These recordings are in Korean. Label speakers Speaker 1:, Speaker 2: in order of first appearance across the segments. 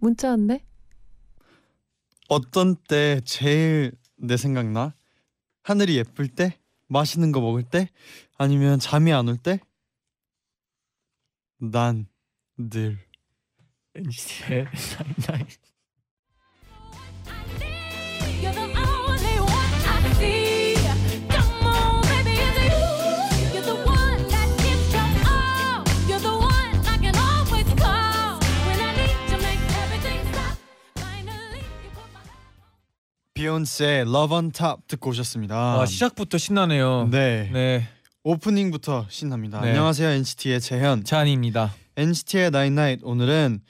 Speaker 1: 문자 왔네.
Speaker 2: 어떤 때 제일 내 생각나? 하늘이 예쁠 때? 맛있는 거 먹을 때? 아니면 잠이 안 올 때? 난 늘
Speaker 3: NCT의 Night.
Speaker 4: You're
Speaker 2: 비욘세의 Love on Top 듣고 오셨습니다.
Speaker 3: 아, 시작부터 신나네요.
Speaker 2: 네.
Speaker 3: 네.
Speaker 2: 오프닝부터 신납니다.
Speaker 3: 네.
Speaker 2: 안녕하세요 NCT의 재현.
Speaker 3: 잔입니다.
Speaker 2: NCT의 Night 오늘은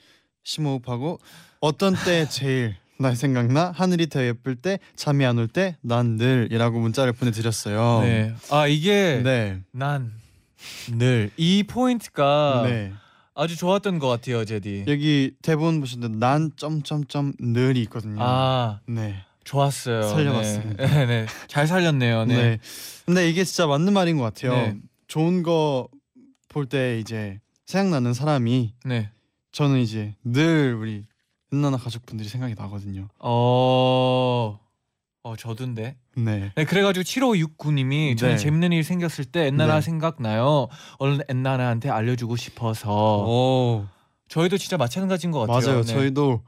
Speaker 2: 심호흡하고 어떤 때 제일 날 생각나? 하늘이 더 예쁠 때, 잠이 안 올 때, 난 늘이라고 문자를 보내드렸어요.
Speaker 3: 네. 아 이게
Speaker 2: 네.
Speaker 3: 난늘이 포인트가
Speaker 2: 네.
Speaker 3: 아주 좋았던 것 같아요, 제디.
Speaker 2: 여기 대본 보시는데 난 점점점 늘이 있거든요.
Speaker 3: 아
Speaker 2: 네.
Speaker 3: 좋았어요.
Speaker 2: 살려봤습니다.
Speaker 3: 네, 네. 잘 살렸네요.
Speaker 2: 네.
Speaker 3: 네.
Speaker 2: 근데 이게 진짜 맞는 말인 것 같아요.
Speaker 3: 네.
Speaker 2: 좋은 거 볼 때 이제 생각나는 사람이
Speaker 3: 네.
Speaker 2: 저는 이제 늘 우리 은나나 가족분들이 생각이 나거든요.
Speaker 3: 어. 어 저도인데.
Speaker 2: 네.
Speaker 3: 네, 그래가지고 7569님이 저는
Speaker 2: 네.
Speaker 3: 재밌는 일 생겼을 때 엔나나
Speaker 2: 네.
Speaker 3: 생각나요. 얼른 엔나나한테 알려주고 싶어서.
Speaker 2: 오.
Speaker 3: 저희도 진짜 마찬가지인 것 같아요.
Speaker 2: 맞아요.
Speaker 3: 네.
Speaker 2: 저희도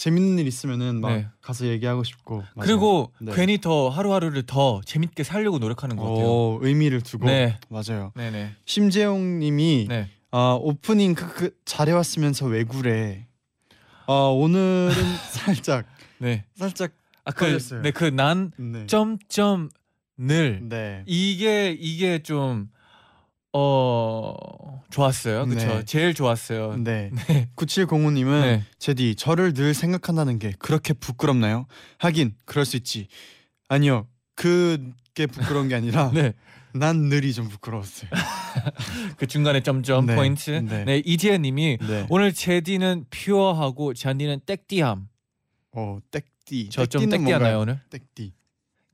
Speaker 2: 재밌는 일 있으면은 막
Speaker 3: 네.
Speaker 2: 가서 얘기하고 싶고. 맞아요.
Speaker 3: 그리고
Speaker 2: 네.
Speaker 3: 괜히 더 하루하루를 더 재밌게 살려고 노력하는 것 같아요.
Speaker 2: 오, 의미를 두고.
Speaker 3: 네.
Speaker 2: 맞아요.
Speaker 3: 네네.
Speaker 2: 심재용님이
Speaker 3: 네.
Speaker 2: 아 오프닝 크크 잘해왔으면서 왜 그래? 아 오늘은 살짝
Speaker 3: 네.
Speaker 2: 살짝
Speaker 3: 아그
Speaker 2: 걸렸어요.
Speaker 3: 네, 그난
Speaker 2: 네.
Speaker 3: 점점 늘
Speaker 2: 네.
Speaker 3: 이게 이게 좀 어 좋았어요. 그렇죠.
Speaker 2: 네.
Speaker 3: 제일 좋았어요.
Speaker 2: 네.
Speaker 3: 네.
Speaker 2: 9705님은
Speaker 3: 네.
Speaker 2: 제디 저를 늘 생각한다는 게 그렇게 부끄럽나요? 하긴 그럴 수 있지. 아니요. 그게 부끄러운 게 아니라
Speaker 3: 네.
Speaker 2: 난 늘이 좀 부끄러웠어요.
Speaker 3: 그 중간에 점점
Speaker 2: 네.
Speaker 3: 포인트.
Speaker 2: 네.
Speaker 3: 네. 이지혜 님이
Speaker 2: 네.
Speaker 3: 오늘 제디는 퓨어하고 잔디는 땡띠함.
Speaker 2: 어 땡띠.
Speaker 3: 저좀
Speaker 2: 땡띠는
Speaker 3: 땡띠하나요
Speaker 2: 뭔가요?
Speaker 3: 오늘?
Speaker 2: 땡띠.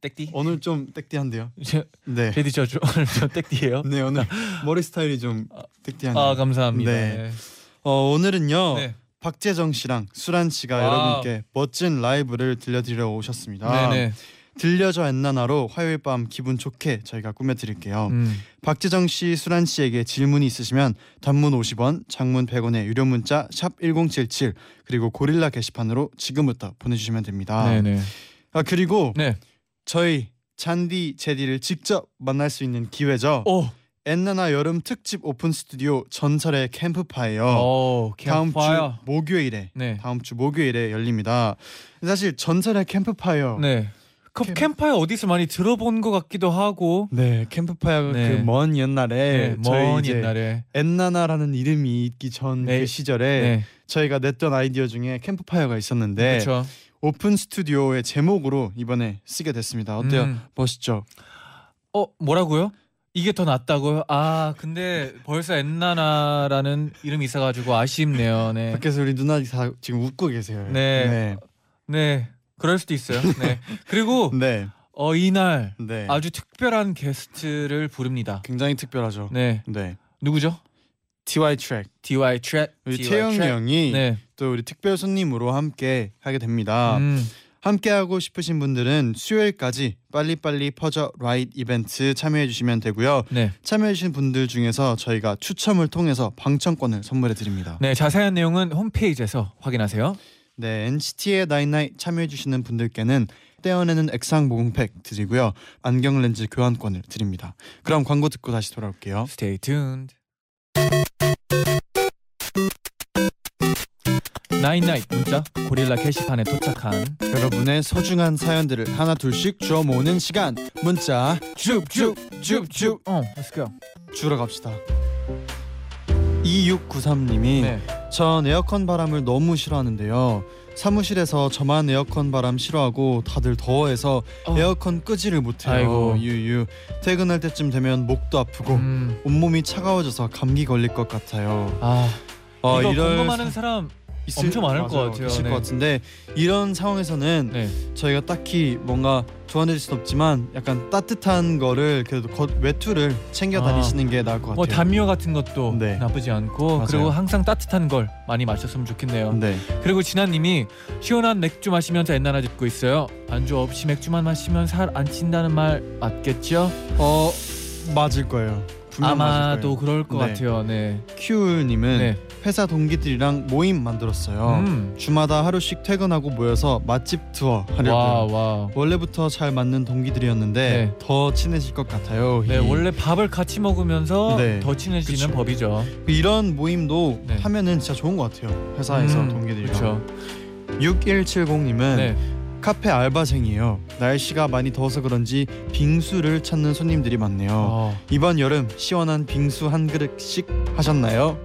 Speaker 3: 땡띠?
Speaker 2: 오늘 좀 땡띠한데요.
Speaker 3: 저-
Speaker 2: 네.
Speaker 3: 제디 저 좀- 오늘 좀 땡띠예요?
Speaker 2: 네 오늘 머리 스타일이 좀 땡띠한데요.
Speaker 3: 아 감사합니다.
Speaker 2: 네. 어 오늘은요.
Speaker 3: 네.
Speaker 2: 박재정 씨랑 수란 씨가
Speaker 3: 와우.
Speaker 2: 여러분께 멋진 라이브를 들려드려 오셨습니다.
Speaker 3: 네네.
Speaker 2: 들려줘 엔나나로 화요일 밤 기분 좋게 저희가 꾸며드릴게요.
Speaker 3: 음.
Speaker 2: 박재정 씨, 수란 씨에게 질문이 있으시면 단문 50원, 장문 100원의 유료 문자 샵 #1077 그리고 고릴라 게시판으로 지금부터 보내주시면 됩니다.
Speaker 3: 네네.
Speaker 2: 아 그리고
Speaker 3: 네.
Speaker 2: 저희 잔디 제디를 직접 만날 수 있는 기회죠.
Speaker 3: 오.
Speaker 2: 엔나나 여름 특집 오픈 스튜디오 전설의 캠프파이어.
Speaker 3: 오.
Speaker 2: 다음 주
Speaker 3: 캠프파이어.
Speaker 2: 목요일에
Speaker 3: 네.
Speaker 2: 다음 주 목요일에 열립니다. 사실 전설의 캠프파이어.
Speaker 3: 네. 그
Speaker 2: 캠-
Speaker 3: 캠프파이어 어디서 많이 들어본 것 같기도 하고.
Speaker 2: 네, 캠프파이어
Speaker 3: 네.
Speaker 2: 그 먼 옛날에
Speaker 3: 네. 먼 옛날에.
Speaker 2: 엔나나라는 이름이 있기 전 그
Speaker 3: 네.
Speaker 2: 시절에
Speaker 3: 네.
Speaker 2: 저희가 냈던 아이디어 중에 캠프파이어가 있었는데
Speaker 3: 그렇죠.
Speaker 2: 오픈 스튜디오의 제목으로 이번에 쓰게 됐습니다. 어때요?
Speaker 3: 음.
Speaker 2: 멋있죠?
Speaker 3: 어 뭐라고요? 이게 더 낫다고요? 아 근데 벌써 엔나나라는 이름이 있어가지고 아쉽네요. 네.
Speaker 2: 밖에서 우리 누나 다 지금 웃고 계세요.
Speaker 3: 네.
Speaker 2: 네.
Speaker 3: 네. 그럴 수도 있어요. 네. 그리고
Speaker 2: 네.
Speaker 3: 어 이날
Speaker 2: 네.
Speaker 3: 아주 특별한 게스트를 부릅니다.
Speaker 2: 굉장히 특별하죠.
Speaker 3: 네.
Speaker 2: 네.
Speaker 3: 누구죠?
Speaker 2: TY
Speaker 3: Track. TY Track.
Speaker 2: 우리
Speaker 3: TY Track.
Speaker 2: 형이
Speaker 3: 네.
Speaker 2: 또 우리 특별 손님으로 함께 하게 됩니다.
Speaker 3: 음.
Speaker 2: 함께 하고 싶으신 분들은 수요일까지 빨리빨리 퍼져 라이드 이벤트 참여해 주시면 되고요.
Speaker 3: 네.
Speaker 2: 참여해 주신 분들 중에서 저희가 추첨을 통해서 방청권을 선물해 드립니다.
Speaker 3: 네. 자세한 내용은 홈페이지에서 확인하세요.
Speaker 2: 네, NCT의 나인나잇 참여해 주시는 분들께는 떼어내는 액상 모공팩 드리고요. 안경 렌즈 교환권을 드립니다. 그럼 광고 듣고 다시 돌아올게요.
Speaker 3: Stay tuned. 나인나잇 문자 고릴라 게시판에 도착한
Speaker 2: 여러분의 소중한 사연들을 하나 둘씩 주워 모으는 시간. 문자 쭉쭉쭉쭉
Speaker 3: 어, let's go.
Speaker 2: 주러 갑시다. 2693님이
Speaker 3: 네.
Speaker 2: 전 에어컨 바람을 너무 싫어하는데요. 사무실에서 저만 에어컨 바람 싫어하고 다들 더워해서
Speaker 3: 어.
Speaker 2: 에어컨 끄지를 못해요.
Speaker 3: 아이고.
Speaker 2: 유유. 퇴근할 때쯤 되면 목도 아프고
Speaker 3: 음.
Speaker 2: 온몸이 차가워져서 감기 걸릴 것 같아요.
Speaker 3: 아
Speaker 2: 어,
Speaker 3: 이거
Speaker 2: 이럴
Speaker 3: 공감하는 사람 엄청 많을 것
Speaker 2: 맞아요.
Speaker 3: 같아요.
Speaker 2: 있을
Speaker 3: 네.
Speaker 2: 것 같은데 이런 상황에서는
Speaker 3: 네.
Speaker 2: 저희가 딱히 뭔가 조언해줄 순 없지만 약간 따뜻한 거를 그래도 겉 외투를 챙겨
Speaker 3: 아.
Speaker 2: 다니시는 게 나을 것 같아요.
Speaker 3: 뭐 담요 같은 것도
Speaker 2: 네.
Speaker 3: 나쁘지 않고
Speaker 2: 맞아요.
Speaker 3: 그리고 항상 따뜻한 걸 많이 마셨으면 좋겠네요.
Speaker 2: 네.
Speaker 3: 그리고 진아님이 시원한 맥주 마시면서 엔나나 듣고 있어요. 안주 없이 맥주만 마시면 살 안 찐다는 말 맞겠죠?
Speaker 2: 어 맞을 거예요.
Speaker 3: 아마도. 그럴 것
Speaker 2: 네.
Speaker 3: 같아요. 네.
Speaker 2: 큐님은
Speaker 3: 네.
Speaker 2: 회사 동기들이랑 모임 만들었어요.
Speaker 3: 음.
Speaker 2: 주마다 하루씩 퇴근하고 모여서 맛집 투어
Speaker 3: 와
Speaker 2: 하려고요.
Speaker 3: 와.
Speaker 2: 원래부터 잘 맞는 동기들이었는데
Speaker 3: 네.
Speaker 2: 더 친해질 것 같아요.
Speaker 3: 네
Speaker 2: 히.
Speaker 3: 원래 밥을 같이 먹으면서
Speaker 2: 네.
Speaker 3: 더 친해지는
Speaker 2: 그쵸.
Speaker 3: 법이죠.
Speaker 2: 이런 모임도
Speaker 3: 네.
Speaker 2: 하면은 진짜 좋은 것 같아요. 회사에서
Speaker 3: 음,
Speaker 2: 동기들이랑.
Speaker 3: 그렇죠.
Speaker 2: 6170님은
Speaker 3: 네.
Speaker 2: 카페 알바생이에요. 날씨가 많이 더워서 그런지 빙수를 찾는 손님들이 많네요.
Speaker 3: 어.
Speaker 2: 이번 여름 시원한 빙수 한 그릇씩 하셨나요?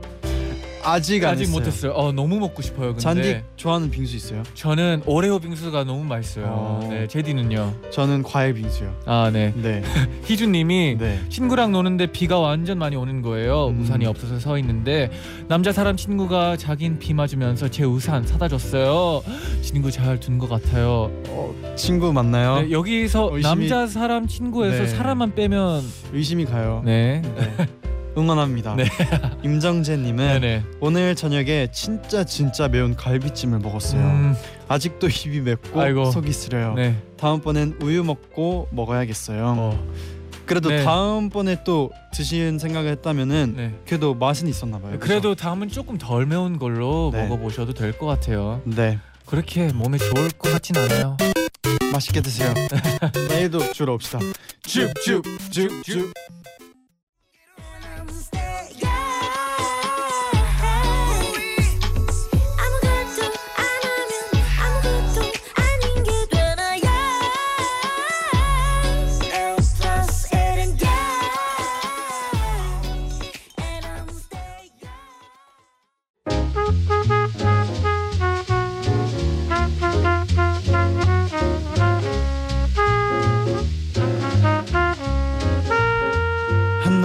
Speaker 2: 아직 안
Speaker 3: 아직
Speaker 2: 했어요.
Speaker 3: 못했어요. 어 너무 먹고 싶어요. 근데
Speaker 2: 잔디 좋아하는 빙수 있어요?
Speaker 3: 저는 오레오 빙수가 너무 맛있어요.
Speaker 2: 어.
Speaker 3: 네 제디는요.
Speaker 2: 저는 과일 빙수요.
Speaker 3: 아 네.
Speaker 2: 네.
Speaker 3: 희준님이
Speaker 2: 네.
Speaker 3: 친구랑 노는데 비가 완전 많이 오는 거예요.
Speaker 2: 음.
Speaker 3: 우산이 없어서 서 있는데 남자 사람 친구가 자긴 비 맞으면서 제 우산 사다 줬어요. 친구 잘 둔 것 같아요. 어,
Speaker 2: 친구 맞나요?
Speaker 3: 네, 여기서
Speaker 2: 의심이-
Speaker 3: 남자 사람 친구에서
Speaker 2: 네.
Speaker 3: 사람만 빼면
Speaker 2: 의심이 가요.
Speaker 3: 네.
Speaker 2: 네. 응원합니다.
Speaker 3: 네.
Speaker 2: 임정재님은
Speaker 3: 네네.
Speaker 2: 오늘 저녁에 진짜 진짜 매운 갈비찜을 먹었어요.
Speaker 3: 음,
Speaker 2: 아직도 입이 맵고
Speaker 3: 아이고.
Speaker 2: 속이 쓰려요.
Speaker 3: 네.
Speaker 2: 다음번엔 우유 먹고 먹어야겠어요.
Speaker 3: 어,
Speaker 2: 그래도
Speaker 3: 네.
Speaker 2: 다음번에 또 드시는 생각을 했다면은
Speaker 3: 네.
Speaker 2: 그래도 맛은 있었나 봐요.
Speaker 3: 그래도 다음은 조금 덜 매운 걸로
Speaker 2: 네.
Speaker 3: 먹어보셔도 될 것 같아요.
Speaker 2: 그죠? 네
Speaker 3: 그렇게 몸에 좋을 것 같진 않아요.
Speaker 2: 맛있게 드세요. 내일도 주러 옵시다. 줍줍줍줍.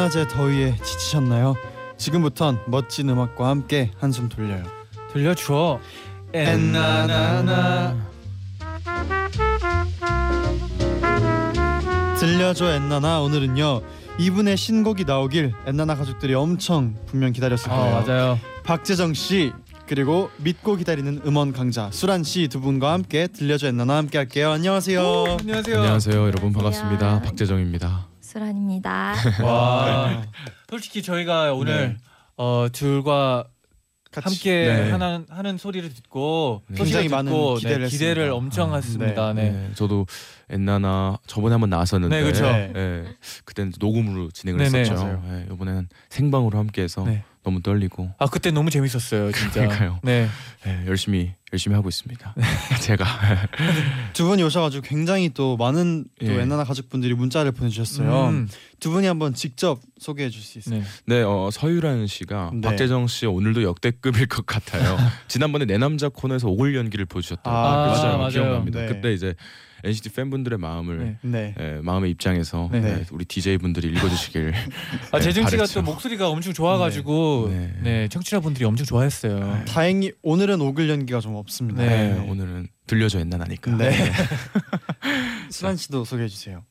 Speaker 2: 한낮의 더위에 지치셨나요? 지금부턴 멋진 음악과 함께 한숨 돌려요.
Speaker 3: 들려줘.
Speaker 2: 엔나나나. 들려줘 엔나나 오늘은요 이분의 신곡이 나오길 엔나나 가족들이 엄청 분명 기다렸을
Speaker 3: 아
Speaker 2: 거예요.
Speaker 3: 맞아요.
Speaker 2: 박재정 씨 그리고 믿고 기다리는 음원 강자 수란 씨 두 분과 함께 들려줘 엔나나 함께 할게요. 안녕하세요.
Speaker 3: 안녕하세요.
Speaker 1: 안녕하세요 여러분 반갑습니다
Speaker 4: 안녕.
Speaker 1: 박재정입니다
Speaker 4: 수란입니다.
Speaker 3: 와. 솔직히 저희가 오늘
Speaker 2: 네.
Speaker 3: 어, 둘과
Speaker 2: 같이-
Speaker 3: 함께
Speaker 1: 네.
Speaker 3: 하는 하는 소리를 듣고
Speaker 1: 네.
Speaker 2: 굉장히 많은
Speaker 3: 듣고
Speaker 2: 기대를
Speaker 3: 네, 기대를
Speaker 2: 했습니다.
Speaker 3: 엄청
Speaker 1: 아,
Speaker 3: 했습니다. 네.
Speaker 1: 네, 저도 엔나나 저번에 한번 나왔었는데
Speaker 3: 네.
Speaker 1: 예, 그때는 녹음으로 진행을. 했었죠 이번에는 생방으로 함께해서
Speaker 3: 네.
Speaker 1: 너무 떨리고
Speaker 3: 아 그때 너무 재밌었어요, 진짜.
Speaker 1: 그러니까요.
Speaker 3: 네.
Speaker 1: 예, 열심히 열심히 하고 있습니다 제가
Speaker 2: 두 분이 오셔가지고 굉장히 또 많은 또
Speaker 1: 예.
Speaker 2: 엔나나 가족분들이 문자를 보내주셨어요.
Speaker 3: 음,
Speaker 2: 두 분이 한번 직접 소개해 줄 수 있어요?
Speaker 3: 네.
Speaker 1: 네 어, 서유란 씨가
Speaker 2: 네.
Speaker 1: 박재정 씨 오늘도 역대급일 것 같아요 지난번에 내 남자 코너에서 오글 연기를 보여주셨던
Speaker 2: 아,
Speaker 1: 거
Speaker 3: 맞아요, 맞아요.
Speaker 1: 기억납니다
Speaker 2: 네.
Speaker 1: 그때 이제 NCT 팬분들의 마음을
Speaker 3: 네.
Speaker 2: 네.
Speaker 1: 예, 마음의 입장에서
Speaker 3: 네.
Speaker 1: 예, 우리 DJ 분들이 읽어주시길
Speaker 3: 아
Speaker 1: 네,
Speaker 3: 재정 씨가
Speaker 1: 바랬죠.
Speaker 3: 또 목소리가 엄청 좋아가지고 네,
Speaker 1: 네.
Speaker 3: 청취자분들이 엄청 좋아했어요.
Speaker 2: 다행히 오늘은 오글 연기가 좀 없습니다.
Speaker 3: 네.
Speaker 1: 네, 오늘은 들려줘 옛날 하니까
Speaker 2: 네. 수란 씨도 소개해 주세요.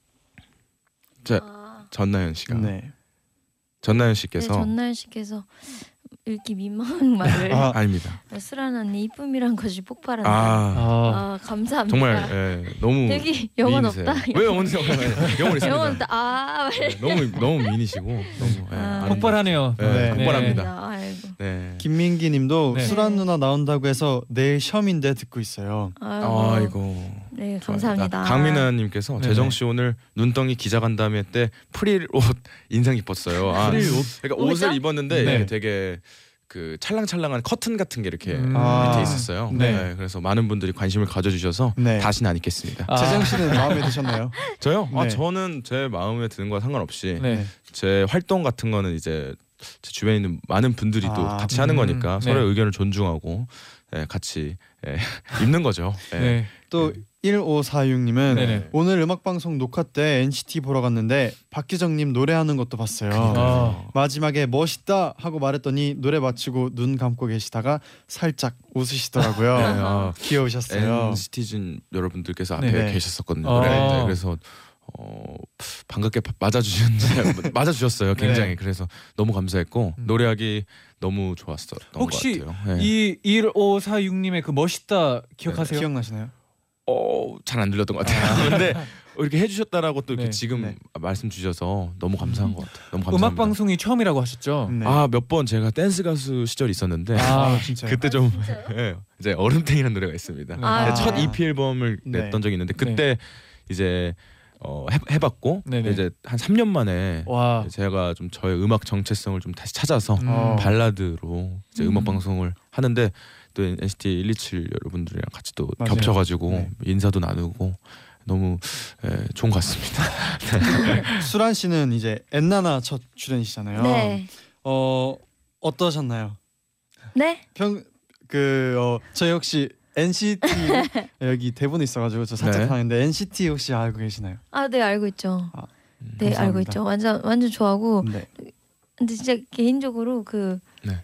Speaker 4: 아,
Speaker 1: 전나연 씨가
Speaker 2: 네.
Speaker 1: 전나연
Speaker 4: 네,
Speaker 1: 씨께서
Speaker 4: 전날 씨께서 읽기 민망한 말을
Speaker 2: 아,
Speaker 1: 아, 닙니다
Speaker 4: 수란 언니 이쁨이란 것이 폭발한다.
Speaker 1: 아,
Speaker 3: 아,
Speaker 4: 아, 감사합니다.
Speaker 1: 정말 예, 너무
Speaker 4: 되게 영혼
Speaker 1: 미인이세요.
Speaker 4: 없다.
Speaker 1: 왜 영혼 영혼 영혼 있습니다.
Speaker 4: 영혼 없다. 아,
Speaker 1: 네, 너무 너무 미인이시고 너무 예,
Speaker 4: 아.
Speaker 3: 폭발하네요.
Speaker 1: 네,
Speaker 2: 네.
Speaker 1: 폭발합니다.
Speaker 4: 아이고.
Speaker 1: 네.
Speaker 2: 김민기님도
Speaker 3: 네.
Speaker 2: 수란 누나 나온다고 해서 내일 시험인데 듣고 있어요.
Speaker 4: 아이고.
Speaker 1: 아이고.
Speaker 4: 네. 감사합니다.
Speaker 1: 나- 강민아 님께서
Speaker 3: 네네.
Speaker 1: 재정 씨 오늘 눈덩이 기자 간담회 때 프릴 옷 인상 깊었어요. 아,
Speaker 3: 프릴 옷?
Speaker 1: 그러니까? 옷을 입었는데
Speaker 3: 네.
Speaker 1: 되게 그 찰랑찰랑한 커튼 같은 게 이렇게
Speaker 3: 음.
Speaker 2: 아.
Speaker 1: 밑에 있었어요.
Speaker 3: 네.
Speaker 1: 네. 그래서 많은 분들이 관심을 가져주셔서
Speaker 2: 네.
Speaker 1: 다시는 안 입겠습니다.
Speaker 3: 아.
Speaker 2: 재정 씨는 마음에 드셨나요?
Speaker 1: 저요? 아
Speaker 2: 네.
Speaker 1: 저는 제 마음에 드는 거와 상관없이
Speaker 3: 네.
Speaker 1: 제 활동 같은 거는 이제 제 주변에 있는 많은 분들이 또
Speaker 2: 아,
Speaker 1: 같이 하는
Speaker 3: 음,
Speaker 1: 거니까
Speaker 3: 네.
Speaker 1: 서로의 의견을 존중하고 예, 같이 예, 입는 거죠. 예.
Speaker 3: 네.
Speaker 2: 또 1546님은
Speaker 3: 네네.
Speaker 2: 오늘 음악 방송 녹화 때 NCT 보러 갔는데 박기정님 노래하는 것도 봤어요.
Speaker 3: 아.
Speaker 2: 마지막에 멋있다 하고 말했더니 노래 마치고 눈 감고 계시다가 살짝 웃으시더라고요.
Speaker 1: 네, 아,
Speaker 2: 귀여우셨어요.
Speaker 1: 엔시티즌 여러분들께서 앞에
Speaker 2: 네.
Speaker 1: 계셨었거든요.
Speaker 3: 아.
Speaker 1: 노래할 때. 그래서 어, 반갑게 바- 맞아주셨는데 맞아주셨어요. 굉장히
Speaker 3: 네.
Speaker 1: 그래서 너무 감사했고
Speaker 3: 음.
Speaker 1: 노래하기 너무 좋았었던
Speaker 3: 혹시
Speaker 1: 것 같아요. 네.
Speaker 3: 이 1546님의 그 멋있다 기억하세요?
Speaker 2: 기억나시나요?
Speaker 1: 어, 잘 안 들렸던 것 같아요. 근데 이렇게 해주셨다라고 또 이렇게
Speaker 3: 네.
Speaker 1: 지금
Speaker 2: 네.
Speaker 1: 말씀 주셔서 너무 감사한 것 같아요. 너무 감사합니다.
Speaker 3: 음악 방송이 처음이라고 하셨죠?
Speaker 2: 네.
Speaker 1: 아몇 번 제가 댄스 가수 시절이 있었는데
Speaker 3: 아?
Speaker 1: 그때 좀 예, 이제 얼음땡이라는 노래가 있습니다.
Speaker 3: 아.
Speaker 1: 네, 첫 EP 앨범을
Speaker 2: 네.
Speaker 1: 냈던 적이 있는데 그때 이제 어, 해, 해봤고
Speaker 3: 네네.
Speaker 1: 이제 한 3년 만에
Speaker 3: 와.
Speaker 1: 제가 좀 저의 음악 정체성을 좀 다시 찾아서
Speaker 3: 음.
Speaker 2: 어.
Speaker 1: 발라드로 이제
Speaker 3: 음.
Speaker 1: 음악 방송을 하는데 또 NCT 127 여러분들이랑 같이 또
Speaker 2: 맞아요.
Speaker 1: 겹쳐가지고
Speaker 2: 네.
Speaker 1: 인사도 나누고 너무 예, 좋은 것 같습니다.
Speaker 2: 수란 씨는 이제 엔나나 첫 출연이시잖아요.
Speaker 5: 네.
Speaker 2: 어 어떠셨나요?
Speaker 5: 네.
Speaker 2: 평그 어, 저희 혹시 NCT 여기 대본에 있어가지고 저 살짝
Speaker 1: 네.
Speaker 2: 하는데 NCT 혹시 알고 계시나요?
Speaker 5: 아, 네 알고 있죠.
Speaker 2: 아,
Speaker 5: 네
Speaker 2: 감사합니다.
Speaker 5: 알고 있죠. 완전 완전 좋아하고
Speaker 2: 네.
Speaker 5: 근데 진짜 개인적으로 그
Speaker 1: 네.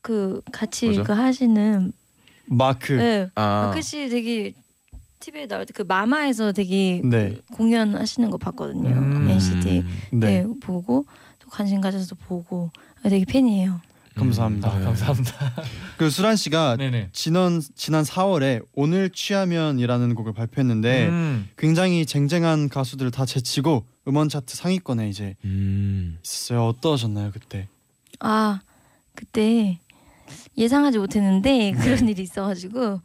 Speaker 5: 그 같이
Speaker 1: 뭐죠?
Speaker 5: 그 하시는
Speaker 2: 마크.
Speaker 5: 네.
Speaker 1: 아,
Speaker 5: 마크 씨 되게 TV에 나올 때 그 마마에서 되게
Speaker 2: 네.
Speaker 5: 공연하시는 거 봤거든요.
Speaker 3: 음.
Speaker 5: NCT
Speaker 2: 네.
Speaker 5: 네. 보고 또 관심 가져서 보고 아, 되게 팬이에요.
Speaker 2: 감사합니다.
Speaker 3: 아, 감사합니다.
Speaker 2: 그 수란 씨가
Speaker 3: 네네.
Speaker 2: 지난 지난 4월에 오늘 취하면이라는 곡을 발표했는데
Speaker 3: 음.
Speaker 2: 굉장히 쟁쟁한 가수들을 다 제치고 음원 차트 상위권에 이제
Speaker 1: 음.
Speaker 2: 있었어요. 어떠셨나요 그때?
Speaker 5: 아 그때 예상하지 못했는데 그런 일이 있어가지고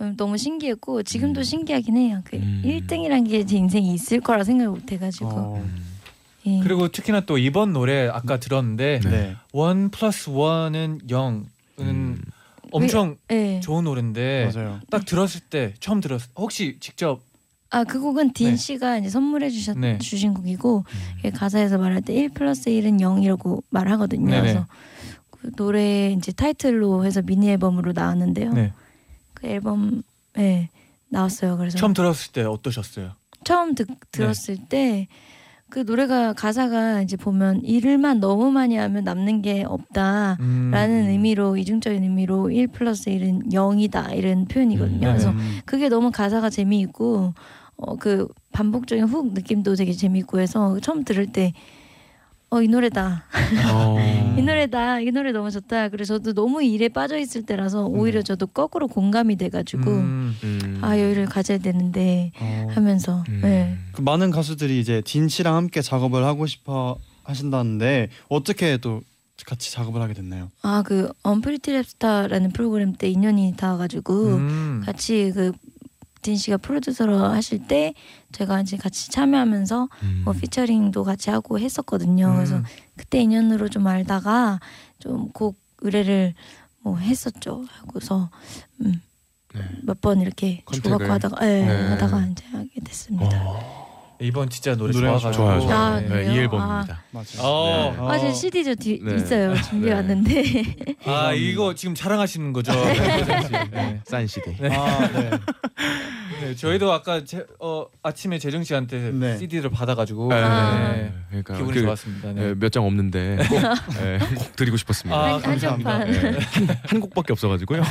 Speaker 5: 음, 너무 신기했고 지금도
Speaker 1: 음.
Speaker 5: 신기하긴 해요. 그
Speaker 1: 음.
Speaker 5: 1등이란 게 제 인생에 있을 거라 생각 못해가지고
Speaker 2: 어,
Speaker 5: 예.
Speaker 3: 그리고 특히나 또 이번 노래 아까 들었는데
Speaker 1: 네.
Speaker 2: 네.
Speaker 3: 원 플러스 원은 0은
Speaker 1: 음.
Speaker 3: 엄청
Speaker 5: 예.
Speaker 3: 좋은 노래인데
Speaker 2: 맞아요.
Speaker 3: 딱 들었을 때 처음 들었 혹시 직접
Speaker 5: 아 그 곡은 딘
Speaker 3: 네.
Speaker 5: 씨가 이제 선물해 주셨
Speaker 3: 네.
Speaker 5: 주신 곡이고 이게 가사에서 말할 때 1 플러스 1은 0이라고 말하거든요.
Speaker 3: 네네.
Speaker 5: 그래서 그 노래 이제 타이틀로 해서 미니 앨범으로 나왔는데요.
Speaker 3: 네.
Speaker 5: 그 앨범에 나왔어요. 그래서
Speaker 3: 처음 들었을 때 어떠셨어요?
Speaker 5: 처음 듣, 들었을 때 그 노래가 가사가 이제 보면 일을만 너무 많이 하면 남는 게 없다라는
Speaker 3: 음.
Speaker 5: 의미로 이중적인 의미로 1 플러스 1은 0이다 이런 표현이거든요.
Speaker 3: 음,
Speaker 5: 그래서
Speaker 2: 음,
Speaker 5: 그게 너무 가사가 재미있고 어 그 반복적인 훅 느낌도 되게 재미있고 해서 처음 들을 때 어 이 노래다
Speaker 1: 어.
Speaker 5: 이 노래다 이 노래 너무 좋다 그래서 저도 너무 일에 빠져 있을 때라서 오히려 저도 거꾸로 공감이 돼가지고
Speaker 3: 음.
Speaker 1: 음.
Speaker 5: 아 여유를 가져야 되는데
Speaker 2: 어,
Speaker 5: 하면서
Speaker 1: 음.
Speaker 5: 네.
Speaker 2: 그 많은 가수들이 이제 딘 씨랑 함께 작업을 하고 싶어 하신다는데 어떻게 또 같이 작업을 하게 됐나요?
Speaker 5: 아그 Unpretty Rapstar라는 프로그램 때 인연이 닿아가지고
Speaker 3: 음.
Speaker 5: 같이 그 딘 씨가 프로듀서로 하실 때 제가 이제 같이 참여하면서
Speaker 1: 음.
Speaker 5: 뭐 피처링도 같이 하고 했었거든요. 그래서
Speaker 3: 음.
Speaker 5: 그때 인연으로 좀 알다가 좀 곡 의뢰를 뭐 했었죠. 하고서 음,
Speaker 1: 네.
Speaker 5: 몇번 이렇게. 주고받고 하다가 예,
Speaker 1: 네.
Speaker 5: 하다가 이제 하게 됐습니다.
Speaker 1: 어.
Speaker 3: 이번 진짜 노래
Speaker 2: 노래가
Speaker 3: 좋아가지고
Speaker 1: 좋아요, 좋아요.
Speaker 5: 아,
Speaker 1: 네,
Speaker 5: 그래요?
Speaker 1: 이 앨범입니다.
Speaker 2: 맞아요.
Speaker 3: 어.
Speaker 1: 네.
Speaker 5: 아, 제 CD도 뒤,
Speaker 1: 네.
Speaker 5: 있어요. 준비해
Speaker 1: 네.
Speaker 5: 왔는데.
Speaker 3: 아 이거 지금 자랑하시는 거죠? 네.
Speaker 1: CD.
Speaker 2: 아, 네.
Speaker 3: 네, 저희도 아까 제, 어, 아침에 재정 씨한테
Speaker 2: 네.
Speaker 3: CD를 받아가지고
Speaker 1: 네.
Speaker 5: 아.
Speaker 3: 네.
Speaker 1: 그러니까
Speaker 3: 기분이
Speaker 1: 그,
Speaker 3: 좋았습니다. 네.
Speaker 1: 몇 장 없는데 꼭, 예, 꼭 드리고 싶었습니다.
Speaker 3: 아,
Speaker 5: 한-
Speaker 3: 감사합니다.
Speaker 1: 예, 한, 한 곡밖에 없어가지고요.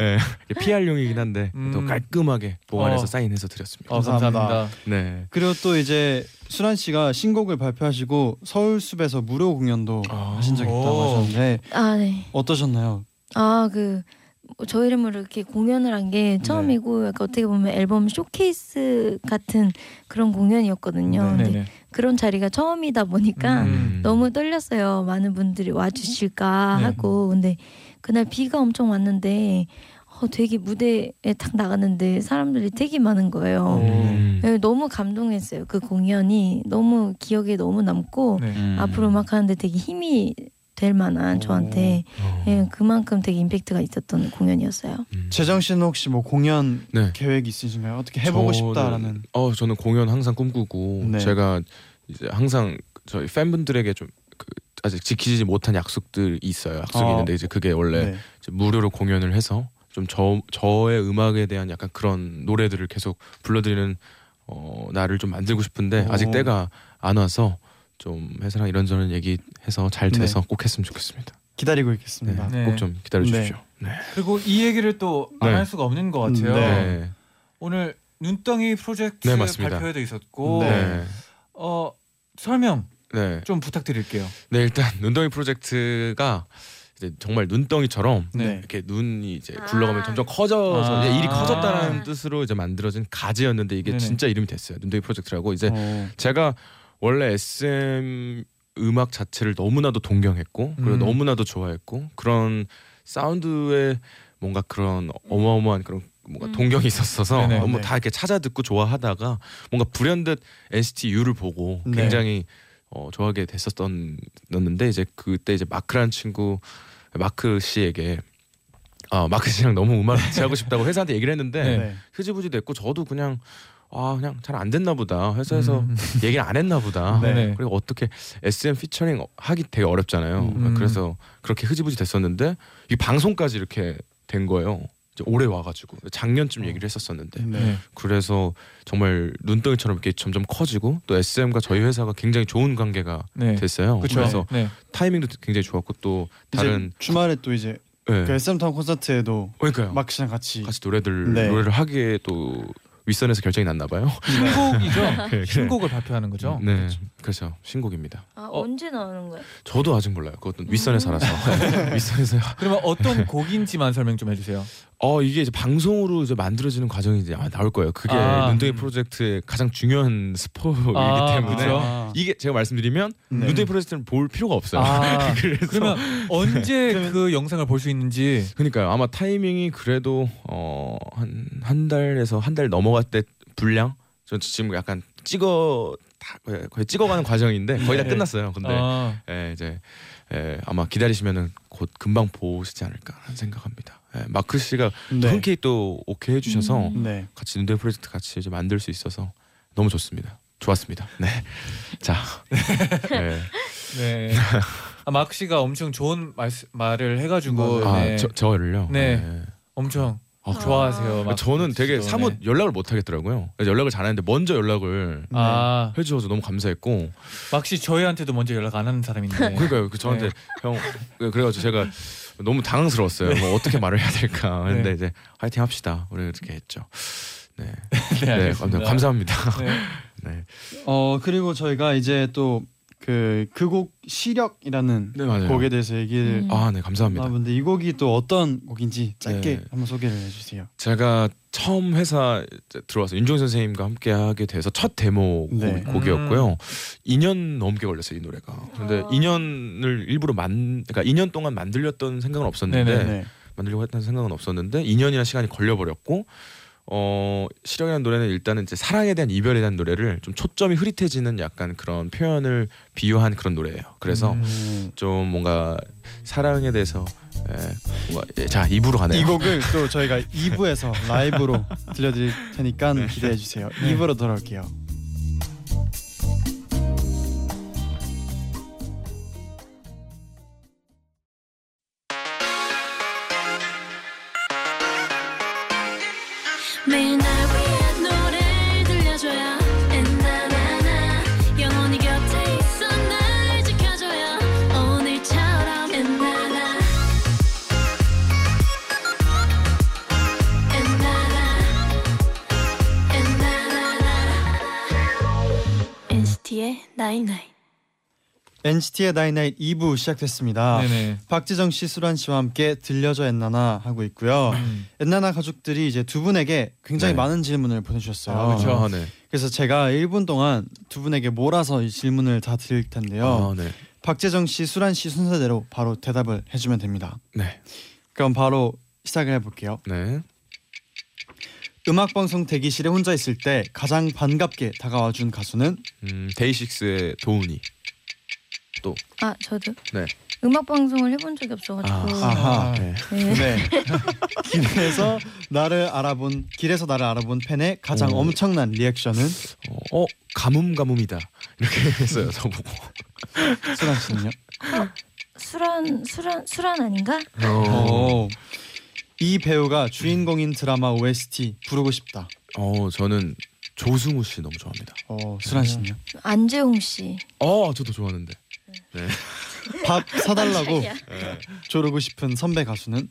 Speaker 1: 예, PR용이긴 한데 또
Speaker 3: 음.
Speaker 1: 깔끔하게 보관해서
Speaker 3: 어.
Speaker 1: 사인해서 드렸습니다.
Speaker 3: 어, 감사합니다.
Speaker 2: 감사합니다.
Speaker 1: 네.
Speaker 2: 그리고 또 이제 수란 씨가 신곡을 발표하시고 서울숲에서 무료 공연도
Speaker 1: 아.
Speaker 2: 하신 적이 있다고
Speaker 3: 오.
Speaker 2: 하셨는데
Speaker 5: 아, 네.
Speaker 2: 어떠셨나요?
Speaker 5: 아, 그, 뭐저 이름으로 이렇게 공연을 한 게 처음이고 약간 어떻게 보면 앨범 쇼케이스 같은 그런 공연이었거든요.
Speaker 2: 네.
Speaker 5: 근데. 그런 자리가 처음이다 보니까
Speaker 3: 음.
Speaker 5: 너무 떨렸어요. 많은 분들이 와주실까
Speaker 3: 네.
Speaker 5: 하고. 근데 그날 비가 엄청 왔는데 어, 되게 무대에 딱 나갔는데 사람들이 되게 많은 거예요.
Speaker 1: 음.
Speaker 5: 네, 너무 감동했어요. 그 공연이 너무 기억에 너무 남고
Speaker 3: 네.
Speaker 1: 음.
Speaker 5: 앞으로 음악 하는데 되게 힘이 될 만한 저한테
Speaker 1: 어.
Speaker 5: 예, 그만큼 되게 임팩트가 있었던 공연이었어요.
Speaker 1: 음.
Speaker 2: 재정 씨는 혹시 뭐 공연
Speaker 1: 네.
Speaker 2: 계획 있으신가요? 어떻게 해보고
Speaker 1: 저는-
Speaker 2: 싶다라는
Speaker 1: 어 저는 공연 항상 꿈꾸고
Speaker 2: 네.
Speaker 1: 제가 이제 항상 저희 팬분들에게 좀 그 아직 지키지 못한 약속들이 있어요. 약속이
Speaker 2: 어.
Speaker 1: 있는데 이제 그게 원래
Speaker 2: 네.
Speaker 1: 이제 무료로 공연을 해서 좀 저 저의 음악에 대한 약간 그런 노래들을 계속 불러드리는 어 나를 좀 만들고 싶은데 아직
Speaker 2: 오.
Speaker 1: 때가 안 와서 좀 회사랑 이런저런 얘기해서 잘 돼서 꼭 했으면 좋겠습니다.
Speaker 2: 기다리고 있겠습니다.
Speaker 3: 네.
Speaker 1: 꼭좀 기다려 주십시오. 네.
Speaker 3: 그리고 이 얘기를 또안
Speaker 1: 네.
Speaker 3: 할 수가 없는 것 같아요.
Speaker 2: 네.
Speaker 1: 네.
Speaker 3: 오늘 눈덩이 프로젝트
Speaker 1: 네.
Speaker 3: 발표회도 있었고
Speaker 1: 네.
Speaker 3: 어 설명
Speaker 1: 네.
Speaker 3: 좀 부탁드릴게요.
Speaker 1: 네, 일단 눈덩이 프로젝트가 정말 눈덩이처럼
Speaker 3: 네.
Speaker 1: 이렇게 눈이 이제 굴러가면
Speaker 4: 아.
Speaker 1: 점점 커져서
Speaker 3: 아.
Speaker 1: 이제 일이 커졌다는 뜻으로 이제 만들어진 가지였는데 이게
Speaker 3: 네네.
Speaker 1: 진짜 이름이 됐어요. 눈덩이 프로젝트라고 이제
Speaker 2: 어,
Speaker 1: 제가 원래 SM 음악 자체를 너무나도 동경했고 그리고
Speaker 3: 음.
Speaker 1: 너무나도 좋아했고 그런 사운드에 뭔가 그런 어마어마한 그런 뭔가
Speaker 4: 음.
Speaker 1: 동경이 있었어서
Speaker 3: 네네.
Speaker 1: 너무
Speaker 2: 네.
Speaker 1: 다 이렇게 찾아 듣고 좋아하다가 뭔가 불현듯 NCT U를 보고
Speaker 2: 네.
Speaker 1: 굉장히 어, 좋아하게 됐었었는데 이제 그때 이제 마크라는 친구 마크 씨에게 아 마크 씨랑 너무 음악 같이 하고 싶다고 회사한테 얘기를 했는데
Speaker 3: 네.
Speaker 2: 네.
Speaker 1: 흐지부지 됐고 저도 그냥 아 그냥 잘 안 됐나 보다 회사에서
Speaker 3: 음.
Speaker 1: 얘기를 안 했나 보다
Speaker 3: 네네.
Speaker 1: 그리고 어떻게 SM 피처링 하기 되게 어렵잖아요
Speaker 3: 음.
Speaker 1: 그래서 그렇게 흐지부지 됐었는데 이 방송까지 이렇게 된 거예요 올해 와가지고 작년쯤 얘기를 했었었는데
Speaker 2: 네.
Speaker 3: 네.
Speaker 1: 그래서 정말 눈덩이처럼 이렇게 점점 커지고 또 SM과 저희 회사가 굉장히 좋은 관계가
Speaker 3: 네.
Speaker 1: 됐어요
Speaker 3: 그렇죠.
Speaker 1: 그래서
Speaker 3: 네.
Speaker 1: 타이밍도 굉장히 좋았고 또 다른
Speaker 2: 주말에 또 이제
Speaker 1: 네.
Speaker 2: 그 SM 타운 콘서트에도
Speaker 1: 그러니까요
Speaker 2: 마크 씨랑 같이
Speaker 1: 같이 노래들
Speaker 2: 네.
Speaker 1: 노래를 하기에 또 윗선에서 결정이 났나 봐요
Speaker 3: 신곡이죠. 신곡을 발표하는 거죠.
Speaker 1: 네 그래서 신곡입니다
Speaker 4: 아,
Speaker 3: 어.
Speaker 4: 언제 나오는 거야?
Speaker 1: 저도 아직 몰라요. 그것도 윗선에 살아서 윗선에서
Speaker 3: 그러면 어떤 곡인지만 설명 좀 해주세요.
Speaker 1: 어 이게 이제 방송으로 이제 만들어지는 과정이 이제 아마 나올 거예요. 그게
Speaker 3: 아.
Speaker 1: 눈덩이
Speaker 3: 음.
Speaker 1: 프로젝트의 가장 중요한 스포이기
Speaker 3: 아,
Speaker 1: 때문에
Speaker 3: 그렇죠.
Speaker 2: 아,
Speaker 1: 이게 제가 말씀드리면
Speaker 2: 네.
Speaker 1: 눈덩이 프로젝트는 볼 필요가 없어요.
Speaker 3: 아,
Speaker 1: 그래서
Speaker 3: 그러면 언제 그 영상을 볼 수 있는지
Speaker 1: 그러니까요. 아마 타이밍이 그래도 어한 한 달에서 한 달 넘어갈 때 분량 저 지금 약간 찍어 다 거의, 거의 찍어가는 과정인데 거의 다
Speaker 3: 네.
Speaker 1: 끝났어요. 근데
Speaker 3: 아,
Speaker 1: 예, 이제 예, 아마 기다리시면은 곧 금방 보시지 않을까 생각합니다. 예, 마크 씨가
Speaker 2: 네.
Speaker 1: 흔쾌히 또 오케이 해주셔서
Speaker 4: 음.
Speaker 2: 네.
Speaker 1: 같이 눈대 프로젝트 같이 이제 만들 수 있어서 너무 좋습니다. 좋았습니다. 네, 자, 네.
Speaker 3: 네. 아, 마크 씨가 엄청 좋은 말, 말을 해가지고.
Speaker 2: 아
Speaker 3: 네.
Speaker 1: 저, 저를요.
Speaker 3: 네. 엄청
Speaker 1: 아,
Speaker 3: 좋아하세요. 마크
Speaker 1: 저는 되게
Speaker 3: 씨도.
Speaker 1: 사뭇
Speaker 3: 네.
Speaker 1: 연락을 못 하겠더라고요. 그래서 연락을 잘하는데 먼저 연락을
Speaker 3: 아,
Speaker 1: 해주셔서 너무 감사했고
Speaker 3: 씨 저희한테도 먼저 연락 안 하는 사람인데.
Speaker 1: 그러니까요. 그 저한테
Speaker 3: 네.
Speaker 1: 형 그- 그래가지고 제가 너무 당황스러웠어요. 뭐 어떻게 말을 해야 될까. 근데
Speaker 3: 네.
Speaker 1: 이제 화이팅 합시다. 우리 이렇게 했죠. 네,
Speaker 3: 네,
Speaker 1: 네,
Speaker 3: 알겠습니다.
Speaker 1: 감사합니다.
Speaker 3: 네.
Speaker 1: 네,
Speaker 2: 어 그리고 저희가 이제 또 그 그 곡 시력이라는
Speaker 1: 네 맞아요.
Speaker 2: 곡에 대해서 얘기를
Speaker 4: 음.
Speaker 1: 아, 네 감사합니다.
Speaker 2: 나는데 이 곡이 또 어떤 곡인지 짧게
Speaker 1: 네.
Speaker 2: 한번 소개를 해주세요.
Speaker 1: 제가 처음 회사 들어와서 윤종 선생님과 함께 하게 돼서 첫 데모
Speaker 2: 네.
Speaker 1: 곡, 곡이었고요. 2년 넘게 걸렸어요 이 노래가. 근데
Speaker 4: 아.
Speaker 1: 2년을 일부러 만, 그러니까 2년 동안 만들렸던 생각은 없었는데
Speaker 3: 네네.
Speaker 2: 네.
Speaker 1: 만들려고 했던 생각은 없었는데 2년이나 시간이 걸려버렸고 어 시력이라는 노래는 일단은 이제 사랑에 대한 이별에 대한 노래를 좀 초점이 흐릿해지는 약간 그런 표현을 비유한 그런 노래예요. 그래서
Speaker 3: 음.
Speaker 2: 음.
Speaker 1: 좀 뭔가 사랑에 대해서 에, 뭔가 예, 자 입으로 가네요.
Speaker 2: 이 곡을 또 저희가 2부에서 라이브로 들려드릴 테니까 기대해 주세요.
Speaker 3: 네.
Speaker 2: 2부로 돌아올게요.
Speaker 4: NCT의
Speaker 2: 나인나잇 2부 시작됐습니다.
Speaker 3: 네네.
Speaker 2: 박지정 씨, 수란 씨와 함께 들려줘 엔나나 하고 있고요.
Speaker 3: 음.
Speaker 2: 엔나나 가족들이 이제 두 분에게 굉장히
Speaker 1: 네.
Speaker 2: 많은 질문을 보내주셨어요.
Speaker 3: 아, 그렇죠.
Speaker 1: 아, 네.
Speaker 2: 그래서 제가 1분 동안 두 분에게 몰아서 이 질문을 다 드릴 텐데요.
Speaker 1: 아, 네.
Speaker 2: 박재정 씨, 수란 씨 순서대로 바로 대답을 해주면 됩니다.
Speaker 1: 네.
Speaker 2: 그럼 바로 시작을 해볼게요.
Speaker 1: 네.
Speaker 2: 음악 방송 대기실에 혼자 있을 때 가장 반갑게 다가와준 가수는
Speaker 1: 음, 데이식스의 도훈이. 또
Speaker 5: 아 저도
Speaker 1: 네.
Speaker 5: 음악 방송을 해본 적이 없어가지고
Speaker 2: 아 하.
Speaker 1: 네.
Speaker 5: 네.
Speaker 2: 네. 길에서 나를 알아본 길에서 나를 알아본 팬의 가장
Speaker 1: 오.
Speaker 2: 엄청난 리액션은
Speaker 1: 어, 어 가뭄 가뭄이다 이렇게 했어요 저보고.
Speaker 2: 수란 씨는요?
Speaker 5: 술한 술한 술한 아닌가?
Speaker 1: 어.
Speaker 2: 오. 이 배우가 주인공인 드라마 OST 부르고 싶다.
Speaker 1: 어 저는 조승우 씨 너무 좋아합니다.
Speaker 2: 어, 수란 씨는요?
Speaker 5: 안재홍 씨.
Speaker 1: 어 저도 좋아하는데. 네.
Speaker 2: 밥 사달라고
Speaker 5: 야.
Speaker 1: 네.
Speaker 2: 조르고 싶은 선배 가수는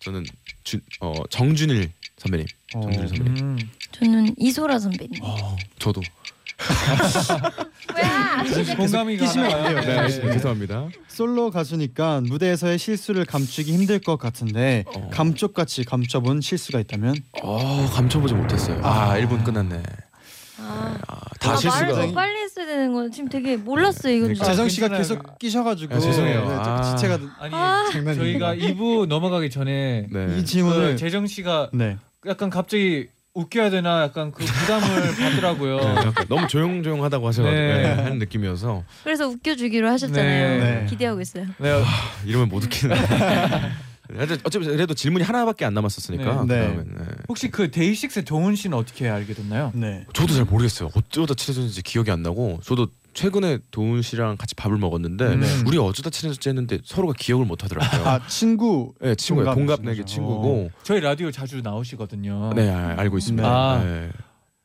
Speaker 1: 저는 주, 어 정준일 선배님.
Speaker 2: 어,
Speaker 1: 정준일 선배님.
Speaker 3: 음.
Speaker 5: 저는 이소라 선배님.
Speaker 1: 어 저도.
Speaker 5: 뭐야?
Speaker 3: 공감이 가나요?
Speaker 2: 돼요.
Speaker 1: 네, 알겠습니다. 죄송합니다.
Speaker 2: 솔로 가수니까 무대에서의 실수를 감추기 힘들 것 같은데
Speaker 1: 어.
Speaker 2: 감쪽같이 감춰본 실수가 있다면
Speaker 1: 어 감춰보지 못했어요. 아 1분 끝났네.
Speaker 5: 아,
Speaker 1: 아,
Speaker 5: 아,
Speaker 1: 다
Speaker 5: 말을
Speaker 1: 실수가.
Speaker 5: 더 빨리 했어야 되는 건 지금 되게 몰랐어요 이건.
Speaker 1: 그러니까.
Speaker 5: 좀.
Speaker 2: 재정 씨가
Speaker 3: 괜찮아요.
Speaker 2: 계속 끼셔가지고
Speaker 1: 아, 죄송해요.
Speaker 2: 네,
Speaker 1: 아.
Speaker 2: 좀 지체가
Speaker 3: 아니
Speaker 5: 아.
Speaker 2: 장난입니다.
Speaker 3: 저희가 2부 넘어가기 전에
Speaker 1: 네.
Speaker 2: 이 질문을
Speaker 3: 그 재정 씨가
Speaker 2: 네.
Speaker 3: 약간 갑자기 웃겨야 되나 약간 그 부담을 받더라고요.
Speaker 1: 네, 약간 너무 조용조용하다고 하셔가지고
Speaker 3: 네.
Speaker 1: 네, 하는 느낌이어서
Speaker 5: 그래서 웃겨주기로 하셨잖아요.
Speaker 3: 네.
Speaker 2: 네.
Speaker 5: 기대하고 있어요.
Speaker 3: 네,
Speaker 1: 이러면 못. 하여튼 어차피 그래도 질문이 하나밖에 안 남았었으니까.
Speaker 2: 네.
Speaker 1: 그다음엔, 네.
Speaker 3: 혹시 그 데이식스 동훈 씨는 어떻게 알게 됐나요?
Speaker 2: 네.
Speaker 1: 저도 잘 모르겠어요. 어쩌다 친해졌는지 기억이 안 나고 저도 최근에 도훈 씨랑 같이 밥을 먹었는데
Speaker 3: 네.
Speaker 1: 우리 어쩌다 친해졌지 했는데 서로가 기억을 못 하더라고요.
Speaker 2: 아 친구
Speaker 1: 네, 친구예요.
Speaker 2: 동갑이신
Speaker 1: 동갑 내게
Speaker 2: 거죠.
Speaker 1: 친구고.
Speaker 3: 저희 라디오 자주 나오시거든요.
Speaker 1: 네, 아, 알고 있습니다.
Speaker 3: 아.
Speaker 1: 네.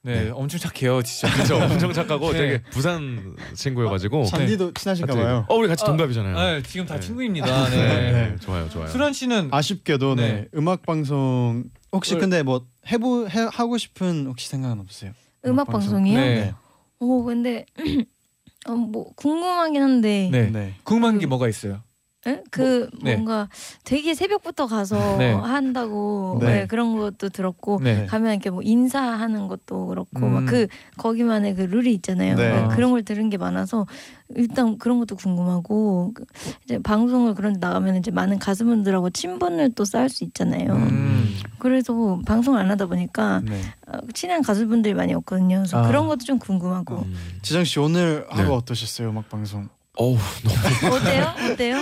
Speaker 3: 네,
Speaker 1: 네.
Speaker 3: 엄청 착해요, 진짜.
Speaker 1: 그렇죠. 엄청 착하고
Speaker 3: 네.
Speaker 1: 되게 부산 친구여가지고.
Speaker 2: 잔디도 친하신가
Speaker 1: 갑자기,
Speaker 2: 봐요.
Speaker 1: 어, 우리 같이
Speaker 3: 아,
Speaker 1: 동갑이잖아요.
Speaker 3: 네, 지금 다
Speaker 1: 네.
Speaker 3: 친구입니다.
Speaker 1: 네.
Speaker 3: 네.
Speaker 1: 네. 좋아요, 좋아요.
Speaker 3: 수란 씨는
Speaker 2: 아쉽게도 네.
Speaker 3: 네.
Speaker 2: 음악 방송 혹시
Speaker 3: 뭘-
Speaker 2: 근데 뭐 해보 해, 하고 싶은 혹시 생각은 없으세요?
Speaker 5: 음악 방송이요?
Speaker 3: 네.
Speaker 5: 오 근데 어, 뭐 궁금하긴 한데
Speaker 3: 네.
Speaker 2: 네.
Speaker 3: 궁금한 게 뭐가 있어요?
Speaker 5: 에? 그
Speaker 3: 네.
Speaker 5: 뭔가 되게 새벽부터 가서
Speaker 3: 네.
Speaker 5: 한다고
Speaker 2: 네.
Speaker 5: 네, 그런 것도 들었고
Speaker 3: 네.
Speaker 5: 가면 이렇게 뭐 인사하는 것도 그렇고
Speaker 3: 음.
Speaker 5: 막그 거기만의 그 룰이 있잖아요.
Speaker 2: 네.
Speaker 5: 네, 그런 걸 들은 게 많아서 일단 그런 것도 궁금하고 그 이제 방송을 그런 데 나가면 이제 많은 가수분들하고 친분을 또 쌓을 수 있잖아요.
Speaker 3: 음.
Speaker 5: 그래서 방송을 안 하다 보니까
Speaker 2: 네.
Speaker 5: 어, 친한 가수분들이 많이 없거든요. 그래서
Speaker 3: 아.
Speaker 5: 그런 것도 좀 궁금하고
Speaker 1: 음.
Speaker 2: 지정 씨 오늘 하루
Speaker 1: 네.
Speaker 2: 어떠셨어요 음악 방송?
Speaker 1: 어우, 너무
Speaker 5: 어때요? 어때요?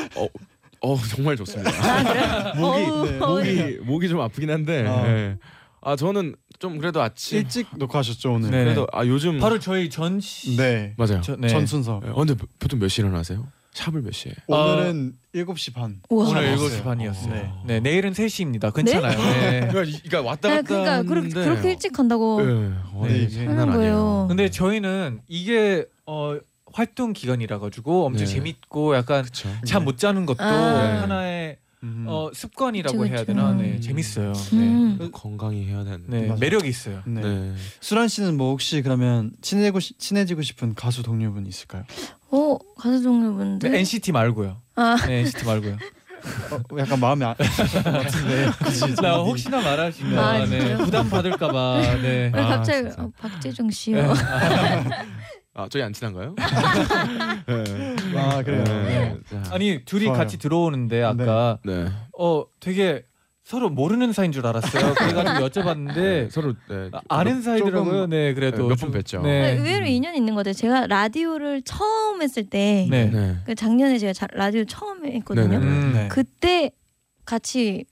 Speaker 1: 어 정말 좋습니다.
Speaker 5: 아?
Speaker 2: 목이,
Speaker 5: 어우,
Speaker 2: 네,
Speaker 1: 목이 목이 좀 아프긴 한데.
Speaker 2: 어.
Speaker 1: 네. 아 저는 좀 그래도 아침
Speaker 2: 일찍 녹화하셨죠 오늘?
Speaker 3: 네.
Speaker 1: 그래도 아 요즘
Speaker 3: 바로 저희 전 씨.
Speaker 2: 네.
Speaker 1: 맞아요.
Speaker 3: 저, 네.
Speaker 2: 전 순서.
Speaker 1: 네. 어, 근데 보통 몇 시에 일어나세요? 샵을 몇 시에?
Speaker 2: 오늘은 7시 반.
Speaker 5: 우와.
Speaker 3: 오늘
Speaker 2: 알았어요.
Speaker 3: 7시 반이었어요.
Speaker 2: 네.
Speaker 3: 네. 내일은 3시입니다. 괜찮아요. 네.
Speaker 1: 그러니까, 이- 그러니까 왔다
Speaker 5: 아,
Speaker 1: 갔다
Speaker 5: 그러니까 그렇게,
Speaker 1: 하는데
Speaker 5: 그렇게 일찍 간다고
Speaker 1: 네. 어,
Speaker 3: 네,
Speaker 1: 장난
Speaker 5: 하는. 거예요.
Speaker 3: 근데 저희는 이게 어 활동 기간이라 가지고 엄청
Speaker 1: 네.
Speaker 3: 재밌고 약간
Speaker 1: 그렇죠.
Speaker 3: 잠못 자는 것도
Speaker 5: 아.
Speaker 3: 하나의
Speaker 2: 음.
Speaker 3: 어 습관이라고
Speaker 5: 그쵸,
Speaker 3: 해야
Speaker 5: 그쵸.
Speaker 3: 되나? 네,
Speaker 5: 음.
Speaker 3: 재밌어요.
Speaker 5: 음.
Speaker 3: 네.
Speaker 1: 건강히 해야 되는데.
Speaker 3: 네,
Speaker 2: 맞아요.
Speaker 3: 매력이 있어요.
Speaker 2: 네.
Speaker 1: 네.
Speaker 2: 수란 씨는 뭐 혹시 그러면 친해고 시, 친해지고 싶은 가수 동료분 있을까요?
Speaker 5: 어 가수 동료분들
Speaker 3: 네, NCT 말고요.
Speaker 5: 아
Speaker 3: 네, NCT 말고요.
Speaker 2: 어, 약간 드실 것 같은데.
Speaker 3: 나 혹시나 말하시면
Speaker 5: 아,
Speaker 3: 네? 부담 받을까봐. 네.
Speaker 5: 왜
Speaker 1: 아,
Speaker 5: 갑자기
Speaker 1: 진짜.
Speaker 5: 어, 박재정 씨요.
Speaker 1: 아 저희 안 친한가요? 네.
Speaker 2: 아 그래요. 네.
Speaker 1: 자,
Speaker 3: 아니 둘이
Speaker 2: 좋아요.
Speaker 3: 같이 들어오는데 아까
Speaker 1: 네.
Speaker 3: 어 되게 서로 모르는 사이인 줄 알았어요. 그래가지고 여쭤봤는데
Speaker 1: 네. 서로 네.
Speaker 3: 아, 아는 사이더라고요. 네, 그래도
Speaker 1: 몇번
Speaker 3: 좀-
Speaker 1: 뵀죠.
Speaker 3: 네.
Speaker 5: 의외로 인연이 있는 것 같아요. 제가 라디오를 처음 했을 때,
Speaker 3: 네.
Speaker 1: 네.
Speaker 5: 그 작년에 제가 자- 라디오 처음 했거든요.
Speaker 1: 네네.
Speaker 3: 음.
Speaker 2: 네.
Speaker 5: 그때 같이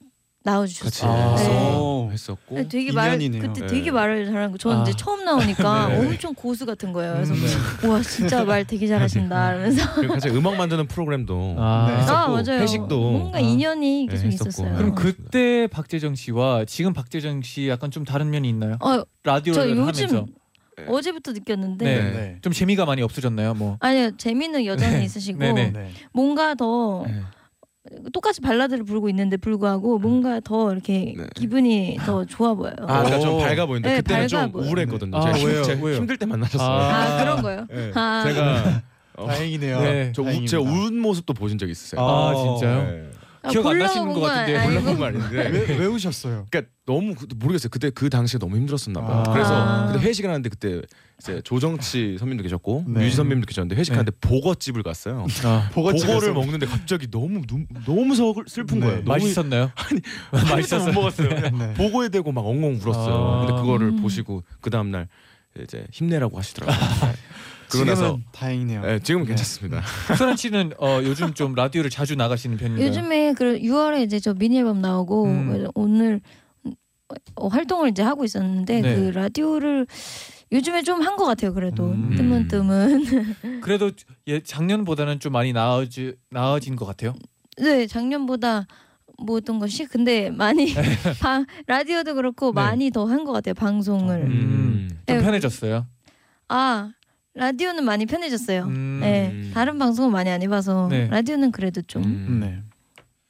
Speaker 5: 나와주셨어요.
Speaker 3: 아.
Speaker 5: 네.
Speaker 1: 어, 했었고
Speaker 5: 네, 되게 말
Speaker 2: 인연이네요.
Speaker 5: 그때
Speaker 1: 네.
Speaker 5: 되게 말을 잘하는 거. 저는
Speaker 3: 아.
Speaker 5: 이제 처음 나오니까
Speaker 1: 네.
Speaker 5: 엄청 고수 같은 거예요. 그래서
Speaker 3: 네.
Speaker 5: 와 진짜 말 되게 잘하신다 이러면서
Speaker 1: 그리고 같이 음악 만드는 프로그램도
Speaker 3: 아.
Speaker 2: 네.
Speaker 1: 했었고
Speaker 5: 아 맞아요.
Speaker 1: 회식도
Speaker 5: 뭔가
Speaker 3: 아.
Speaker 5: 인연이
Speaker 1: 네,
Speaker 5: 계속. 있었어요.
Speaker 3: 그럼
Speaker 1: 아,
Speaker 3: 그때 박재정 씨와 지금 박재정 씨 약간 좀 다른 면이 있나요?
Speaker 5: 어, 저
Speaker 3: 라디오를
Speaker 5: 요즘
Speaker 3: 하면서
Speaker 5: 어제부터 느꼈는데
Speaker 3: 네.
Speaker 2: 네.
Speaker 3: 좀 재미가 많이 없어졌나요? 뭐
Speaker 5: 아니요 재미는 여전히
Speaker 3: 네.
Speaker 5: 있으시고.
Speaker 3: 네.
Speaker 5: 뭔가 더
Speaker 1: 네.
Speaker 5: 똑같이 발라드를 부르고 있는데 불구하고 뭔가 더 이렇게
Speaker 1: 네.
Speaker 5: 기분이 더 좋아 보여요.
Speaker 1: 아, 그러니까 좀
Speaker 3: 오.
Speaker 1: 밝아 보이는데
Speaker 5: 네,
Speaker 1: 그때는
Speaker 5: 밝아
Speaker 1: 좀
Speaker 5: 보여요.
Speaker 1: 우울했거든요.
Speaker 3: 아,
Speaker 1: 제가, 힘-
Speaker 3: 왜요?
Speaker 1: 제가
Speaker 3: 왜요?
Speaker 1: 힘들 때 만나셨어요.
Speaker 3: 아.
Speaker 5: 아, 그런 거요?
Speaker 1: 네.
Speaker 5: 아.
Speaker 1: 제가 어,
Speaker 2: 다행이네요.
Speaker 3: 네.
Speaker 1: 저 우. 제가 운 모습도 보신 적 있으세요.
Speaker 3: 아, 진짜요?
Speaker 1: 네.
Speaker 5: 아,
Speaker 3: 기억 안 나시는 것 같은데.
Speaker 1: 몰라본 거 아닌데.
Speaker 2: 왜, 왜 우셨어요?
Speaker 1: 그러니까 너무 그- 모르겠어요. 그때 그 당시에 너무 힘들었었나 봐요.
Speaker 2: 아.
Speaker 1: 그래서
Speaker 5: 아.
Speaker 1: 그때 회식을 하는데 그때 이제 조정치 선배님도 계셨고
Speaker 2: 네.
Speaker 1: 뮤지 선배님도 계셨는데 회식하는데 보거집을 갔어요.
Speaker 3: 아,
Speaker 2: 보거집에서
Speaker 1: 보거를 먹는데 갑자기 너무 눈, 너무 서, 슬픈
Speaker 2: 네.
Speaker 1: 거예요. 너무
Speaker 3: 맛있었나요?
Speaker 1: 맛있어서 못 먹었어요.
Speaker 2: 네.
Speaker 1: 보고에 대고 막 엉엉 울었어요.
Speaker 3: 아.
Speaker 1: 근데 그거를
Speaker 5: 음.
Speaker 1: 보시고 그 다음 날 이제 힘내라고 하시더라고요. 그러고 나서
Speaker 2: 지금은 다행이네요.
Speaker 1: 네, 지금은
Speaker 2: 네.
Speaker 1: 괜찮습니다.
Speaker 3: 소란 씨는 어, 요즘 좀 라디오를 자주 나가시는 편인가요?
Speaker 5: 요즘에 그 6월에 이제 저 미니 앨범 나오고
Speaker 3: 음.
Speaker 5: 오늘 어, 활동을 이제 하고 있었는데
Speaker 3: 네.
Speaker 5: 그 라디오를 요즘에 좀 한 것 같아요. 그래도
Speaker 3: 음.
Speaker 5: 뜨문뜨문.
Speaker 3: 그래도 예, 작년보다는 좀 많이 나아지 나아진 것 같아요.
Speaker 5: 네 작년보다 뭐 어떤 것이 근데 많이 방, 라디오도 그렇고
Speaker 3: 네.
Speaker 5: 많이 더 한 것 같아요. 방송을.
Speaker 3: 음. 좀
Speaker 5: 네.
Speaker 3: 편해졌어요.
Speaker 5: 아 라디오는 많이 편해졌어요.
Speaker 3: 음.
Speaker 5: 네 다른 방송은 많이 안 해봐서
Speaker 3: 네.
Speaker 5: 라디오는 그래도 좀.
Speaker 1: 음.
Speaker 2: 네.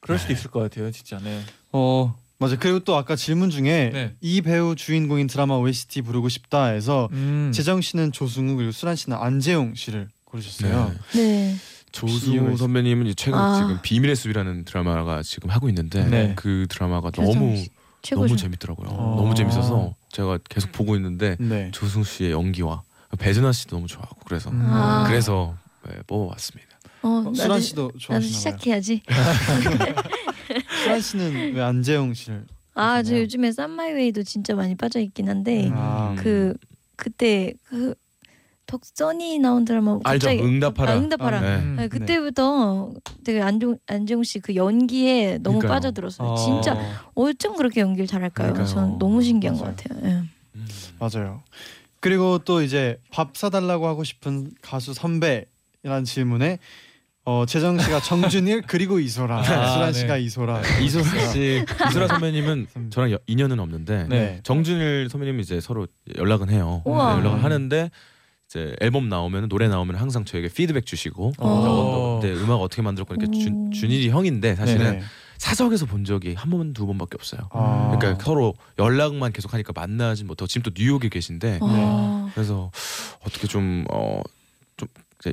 Speaker 3: 그럴 수도 있을 것 같아요, 진짜. 네.
Speaker 2: 어 맞아. 그리고 또 아까 질문 중에
Speaker 3: 네.
Speaker 2: 이 배우 주인공인 드라마 OST 부르고 싶다 해서
Speaker 3: 음.
Speaker 2: 재정 씨는 조승우 그리고 수란 씨는 안재용 씨를 고르셨어요.
Speaker 1: 네.
Speaker 5: 네.
Speaker 1: 조승우 선배님은 최근
Speaker 5: 아.
Speaker 1: 지금 비밀의 숲이라는 드라마가 지금 하고 있는데
Speaker 3: 네.
Speaker 1: 그 드라마가 너무
Speaker 5: 씨 최고죠.
Speaker 1: 너무 재밌더라고요.
Speaker 2: 어.
Speaker 1: 너무 재밌어서 제가 계속 보고 있는데
Speaker 2: 네.
Speaker 1: 조승우 씨의 연기와 배준하 씨도 너무 좋아하고 그래서
Speaker 3: 음.
Speaker 5: 아.
Speaker 1: 그래서 네, 뽑아봤습니다.
Speaker 5: 어,
Speaker 2: 어, 수란 씨도 좋아하시나요?
Speaker 5: 시작해야지.
Speaker 2: 수란 씨는 왜 안재용 씨를?
Speaker 5: 아, 저? 요즘에 쌈마이웨이도 진짜 많이 빠져 있긴 한데
Speaker 3: 음.
Speaker 2: 아,
Speaker 5: 그 그때 그 덕선이 나온 드라마
Speaker 1: 알죠?
Speaker 5: 갑자기
Speaker 1: 응답하라.
Speaker 5: 아, 응답하라.
Speaker 2: 아,
Speaker 1: 네.
Speaker 3: 음.
Speaker 5: 네, 그때부터 되게 안종 안재용 씨그 연기에 너무
Speaker 1: 그러니까요.
Speaker 5: 빠져들었어요.
Speaker 2: 어,
Speaker 5: 진짜 어쩜 그렇게 연기를 잘할까요?
Speaker 1: 그러니까요.
Speaker 5: 전 너무 신기한
Speaker 2: 맞아요.
Speaker 5: 것 같아요. 예.
Speaker 1: 음.
Speaker 2: 맞아요. 그리고 또 이제 밥 사달라고 하고 싶은 가수 선배라는 질문에 어, 재정 씨가 정준일 그리고 이소라,
Speaker 3: 아,
Speaker 2: 수란
Speaker 3: 네.
Speaker 2: 씨가 이소라.
Speaker 1: 이소라 씨, 이소라 선배님은 저랑 여- 인연은 없는데
Speaker 3: 네.
Speaker 1: 정준일 선배님 이제 서로 연락은 해요. 네,
Speaker 5: 우와.
Speaker 1: 연락을 하는데 이제 앨범 나오면 노래 나오면 항상 저에게 피드백 주시고
Speaker 3: 어.
Speaker 1: 네, 음악 어떻게 만들었고 이렇게
Speaker 5: 오.
Speaker 1: 준, 준일이 형인데 사실은
Speaker 2: 네.
Speaker 1: 사석에서 본 적이 한 번 두 번밖에 없어요.
Speaker 2: 아.
Speaker 1: 그러니까 서로 연락만 계속 하니까 만나지 못하고 지금 또 뉴욕에 계신데
Speaker 5: 아,
Speaker 1: 그래서 어떻게 좀어좀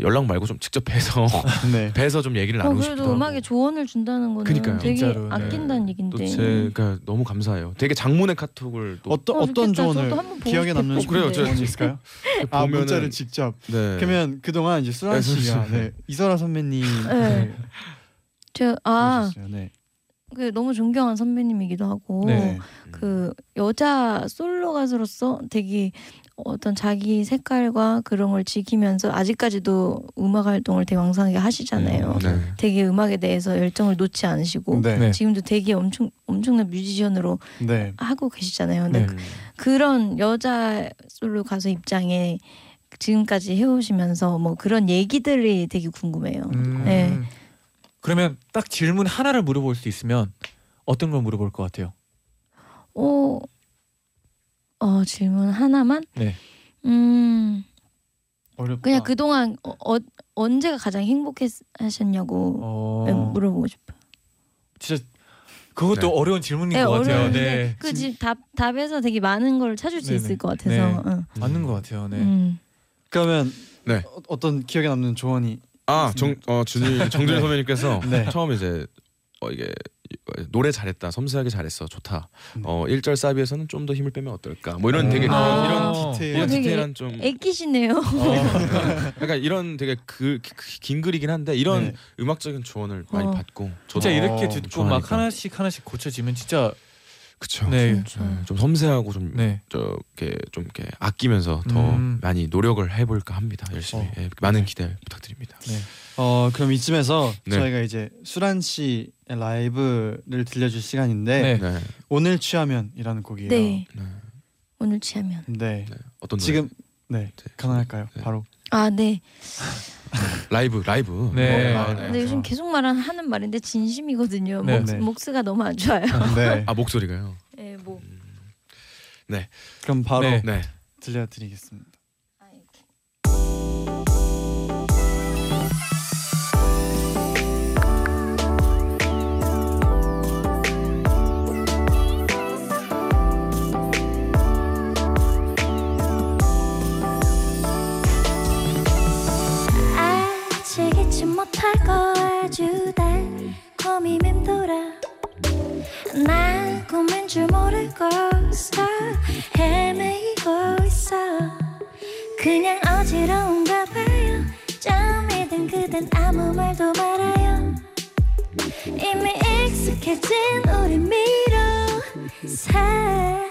Speaker 1: 연락 말고 좀 직접 뵈서
Speaker 2: 네.
Speaker 1: 뵈서 좀 얘기를
Speaker 5: 어,
Speaker 1: 나누고
Speaker 5: 그래도
Speaker 1: 싶기도
Speaker 5: 음악에
Speaker 1: 하고.
Speaker 5: 조언을 준다는 거는
Speaker 1: 그러니까요.
Speaker 5: 되게
Speaker 3: 진짜로, 네.
Speaker 5: 아낀다는 얘긴데.
Speaker 1: 또 제가 너무 감사해요. 되게 장문의 카톡을 또
Speaker 2: 어떤
Speaker 5: 어,
Speaker 2: 어떤. 조언을 기억에 남는
Speaker 5: 싶-
Speaker 1: 그래요. 저-
Speaker 2: 조언이 있을까요? 아
Speaker 1: 보면은-
Speaker 2: 문자를 직접.
Speaker 1: 네.
Speaker 2: 그러면 그동안 이제 수란
Speaker 1: 네,
Speaker 2: 씨가 네, 이소라 선배님
Speaker 5: 네. 저 아,
Speaker 2: 보셨어요. 네.
Speaker 5: 그 너무 존경한 선배님이기도 하고
Speaker 3: 네.
Speaker 5: 그 여자 솔로 가수로서 되게 어떤 자기 색깔과 그런 걸 지키면서 아직까지도 음악 활동을 되게 왕성하게 하시잖아요.
Speaker 1: 네.
Speaker 5: 되게 음악에 대해서 열정을 놓지 않으시고
Speaker 2: 네.
Speaker 3: 네.
Speaker 5: 지금도 되게 엄청 엄청난 뮤지션으로
Speaker 2: 네.
Speaker 5: 하고 계시잖아요. 근데
Speaker 3: 네.
Speaker 1: 음.
Speaker 5: 그런 여자 솔로 가수 입장에 지금까지 해오시면서 뭐 그런 얘기들이 되게 궁금해요.
Speaker 3: 음.
Speaker 5: 네.
Speaker 3: 그러면 딱 질문 하나를 물어볼 수 있으면 어떤 걸 물어볼 것 같아요?
Speaker 5: 어, 어 질문 하나만?
Speaker 3: 네.
Speaker 5: 음
Speaker 2: 어렵다.
Speaker 5: 그냥 그동안 어, 어, 언제가 가장 행복하셨냐고
Speaker 3: 어,
Speaker 5: 네, 물어보고 싶어요.
Speaker 3: 진짜 그것도
Speaker 1: 네.
Speaker 3: 어려운 질문인
Speaker 5: 네,
Speaker 3: 것 같아요.
Speaker 5: 어려운데
Speaker 3: 네.
Speaker 5: 그집답 답에서 되게 많은 걸 찾을 수
Speaker 3: 네네.
Speaker 5: 있을 것 같아서.
Speaker 3: 네.
Speaker 5: 응.
Speaker 3: 맞는 것 같아요. 네.
Speaker 5: 음.
Speaker 2: 그러면
Speaker 1: 네.
Speaker 2: 어, 어떤 기억에 남는 조언이
Speaker 1: 아, 정, 어, 준일, 정준일
Speaker 2: 네.
Speaker 1: 선배님께서
Speaker 2: 네.
Speaker 1: 처음 이제 어, 이게 노래 잘했다, 섬세하게 잘했어, 좋다.
Speaker 2: 네.
Speaker 1: 어, 1절 사비에서는 좀 더 힘을 빼면 어떨까? 뭐 이런 되게
Speaker 3: 아.
Speaker 1: 이런
Speaker 2: 디테일.
Speaker 1: 디- 이런
Speaker 5: 어,
Speaker 1: 디테일한 좀
Speaker 5: 애끼시네요.
Speaker 3: 어,
Speaker 1: 그러니까 이런 되게 그 긴 글이긴 한데 이런
Speaker 2: 네.
Speaker 1: 음악적인 조언을 많이
Speaker 5: 어.
Speaker 1: 받고 저도
Speaker 3: 진짜 이렇게
Speaker 2: 어,
Speaker 3: 듣고
Speaker 1: 좋아하니까.
Speaker 3: 막 하나씩 하나씩 고쳐지면 진짜
Speaker 1: 그쵸.
Speaker 3: 네.
Speaker 1: 네, 좀 섬세하고 좀
Speaker 3: 네.
Speaker 1: 저렇게 좀 이렇게 아끼면서 더
Speaker 3: 음.
Speaker 1: 많이 노력을 해볼까 합니다. 열심히
Speaker 3: 어.
Speaker 1: 예, 많은 기대 부탁드립니다.
Speaker 3: 네.
Speaker 2: 어 그럼 이쯤에서
Speaker 1: 네.
Speaker 2: 저희가 이제 수란 씨의 라이브를 들려줄 시간인데
Speaker 3: 네.
Speaker 1: 네,
Speaker 2: 오늘 취하면이라는 곡이에요.
Speaker 5: 네.
Speaker 1: 네,
Speaker 5: 오늘 취하면.
Speaker 2: 네.
Speaker 1: 네. 어떤 노래?
Speaker 2: 지금 네
Speaker 1: 네.
Speaker 2: 가능할까요?
Speaker 1: 네.
Speaker 2: 바로
Speaker 5: 아 네.
Speaker 1: 라이브 라이브.
Speaker 3: 네.
Speaker 2: 아,
Speaker 3: 아,
Speaker 2: 네.
Speaker 5: 근데 요즘 계속 말하는 하는 말인데 진심이거든요.
Speaker 3: 네.
Speaker 5: 목,
Speaker 2: 네.
Speaker 5: 목스가 너무 안 좋아요.
Speaker 2: 네.
Speaker 1: 아 목소리가요.
Speaker 5: 네, 뭐.
Speaker 2: 그럼 바로
Speaker 3: 네.
Speaker 1: 네.
Speaker 2: 들려드리겠습니다.
Speaker 4: 아주 달콤히 맴돌아. 난 꿈인 줄 모르고서 헤매이고 있어. 그냥 어지러운가 봐요. 잠이 든 그댄 아무 말도 말아요. 이미 익숙해진 우리 미로 사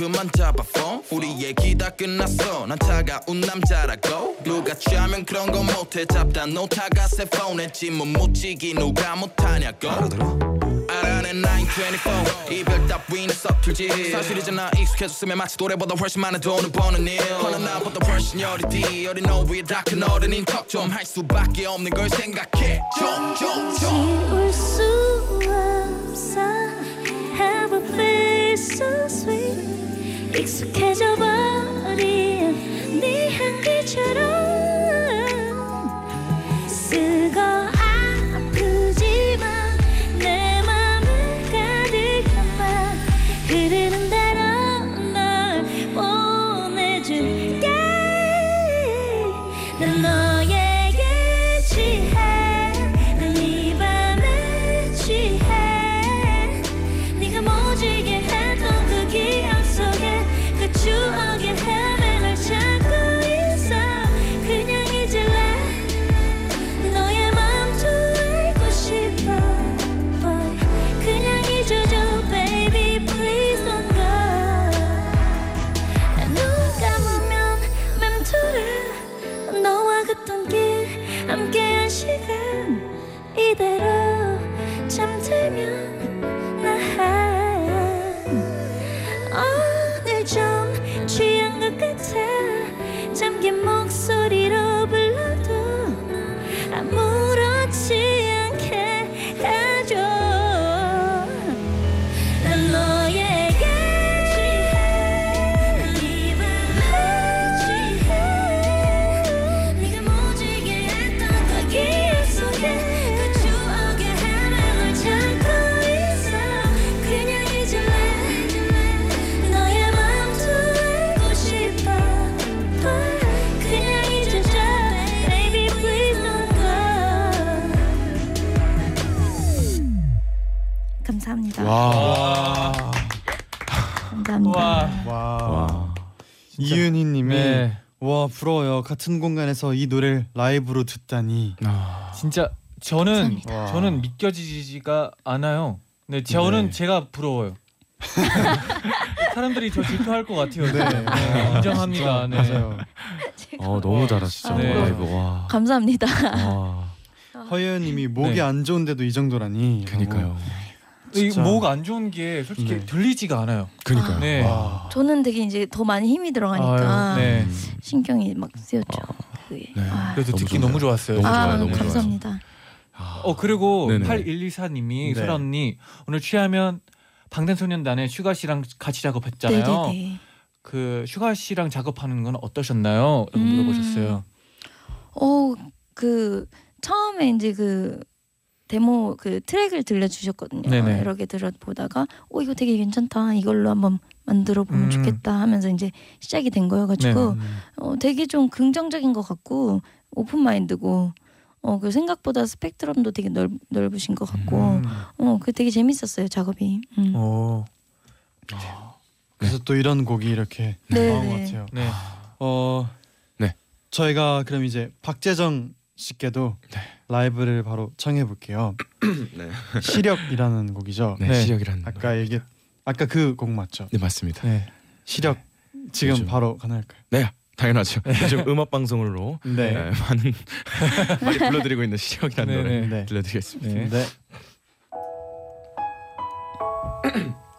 Speaker 6: 그만 잡아 phone. 우리 얘기 다 끝났어. 난 차가운 남자라고 누가 취하면 그런 거 못해. 잡다 놓다가 새 폰에 지문 묻히기 누가 못하냐고. 알아낸 924 이별 따위는 서툴지. 사실이잖아 익숙해졌으면 마치 노래보다 훨씬 많은 돈을 버는 일. 허나 나보다 훨씬 어리디. 어린 너위에 다큰 어른인 척 좀 할 수밖에 없는 걸 생각해. 좀좀
Speaker 2: 같은 공간에서 이 노래를 라이브로 듣다니.
Speaker 1: 아.
Speaker 3: 진짜 저는
Speaker 5: 감사합니다.
Speaker 2: 와.
Speaker 3: 저는 믿겨지지가 않아요. 네, 저는
Speaker 2: 네.
Speaker 3: 제가 부러워요. 사람들이 저 질투할 것 같아요.
Speaker 2: 네.
Speaker 3: 네. 네, 인정합니다. 네.
Speaker 2: 맞아요.
Speaker 1: 어 너무 잘하시죠.
Speaker 3: 네.
Speaker 1: 라이브 와.
Speaker 5: 감사합니다.
Speaker 1: 와.
Speaker 2: 허예은님이 목이
Speaker 3: 네.
Speaker 2: 안 좋은데도 이 정도라니.
Speaker 1: 그니까요.
Speaker 3: 이
Speaker 2: 진짜.
Speaker 3: 목안 좋은 게 솔직히
Speaker 2: 네.
Speaker 3: 들리지가 않아요.
Speaker 1: 그니까요.
Speaker 3: 네.
Speaker 2: 와.
Speaker 5: 저는 되게 이제 더 많이 힘이 들어가니까
Speaker 3: 아유, 네.
Speaker 1: 음.
Speaker 5: 신경이 막 쓰였죠. 그게.
Speaker 1: 네.
Speaker 5: 아,
Speaker 3: 그래서
Speaker 1: 너무
Speaker 3: 듣기
Speaker 1: 좋아요.
Speaker 3: 너무 좋았어요.
Speaker 1: 너무
Speaker 5: 아,
Speaker 1: 좋아요, 너무 좋아요.
Speaker 5: 감사합니다.
Speaker 1: 아.
Speaker 3: 어 그리고
Speaker 1: 네네.
Speaker 3: 8114님이
Speaker 2: 네.
Speaker 3: 소라 언니 오늘 취하면 방탄소년단의 슈가 씨랑 같이 작업했잖아요.
Speaker 5: 네네네.
Speaker 3: 그 슈가 씨랑 작업하는 건 어떠셨나요? 라고
Speaker 5: 음.
Speaker 3: 물어보셨어요.
Speaker 5: 어, 그 처음에 이제 그 데모 그 트랙을 들려주셨거든요.
Speaker 3: 네네.
Speaker 5: 여러 개 들어보다가 어 이거 되게 괜찮다. 이걸로 한번 만들어 보면
Speaker 3: 음.
Speaker 5: 좋겠다 하면서 이제 시작이 된 거여가지고
Speaker 3: 네네.
Speaker 5: 어, 되게 좀 긍정적인 것 같고 오픈 마인드고 어 그 생각보다 스펙트럼도 되게 넓, 넓으신 것 같고
Speaker 3: 음.
Speaker 5: 어 그 되게 재밌었어요 작업이. 음.
Speaker 3: 오.
Speaker 2: 그래서 또 이런 곡이 이렇게
Speaker 5: 네,
Speaker 2: 나온 것
Speaker 5: 네.
Speaker 2: 같아요.
Speaker 3: 네.
Speaker 2: 어,
Speaker 1: 네.
Speaker 2: 저희가 그럼 이제 박재정 씨께도 라이브를 바로 청해 볼게요.
Speaker 1: 네.
Speaker 2: 시력이라는 곡이죠.
Speaker 1: 네.
Speaker 3: 네.
Speaker 1: 시력이라는.
Speaker 2: 아까 얘기 아까 그 곡 맞죠?
Speaker 1: 네 맞습니다.
Speaker 3: 네.
Speaker 2: 시력 지금
Speaker 1: 요즘-
Speaker 2: 바로 가능할까요?
Speaker 1: 네 당연하죠. 요즘 음악 방송으로
Speaker 2: 네.
Speaker 1: 네, 많은 많이 불러드리고 있는 시력이라는
Speaker 3: 네,
Speaker 1: 노래
Speaker 3: 네.
Speaker 2: 네.
Speaker 1: 들려드리겠습니다.
Speaker 3: 네.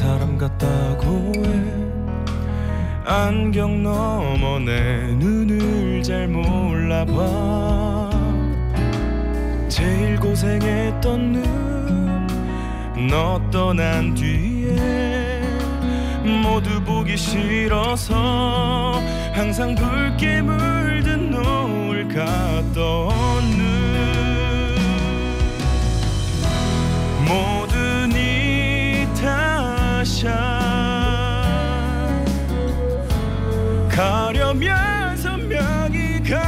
Speaker 1: 사람 같다고 해. 안경 너머 내 눈을 잘 몰라봐. 제일 고생했던 눈 너 떠난 뒤에 모두 보기 싫어서 항상 붉게 물든 노을 같던 눈 가려면 선명히 가야지.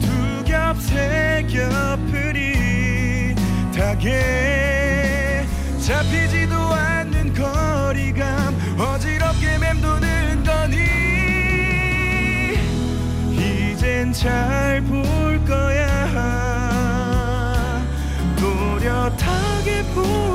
Speaker 1: 두 겹 세 겹을 이타게. 잡히지도 않는 거리감 어지럽게 맴도는 거니. 이젠 잘 볼 거야. 또렷하게 보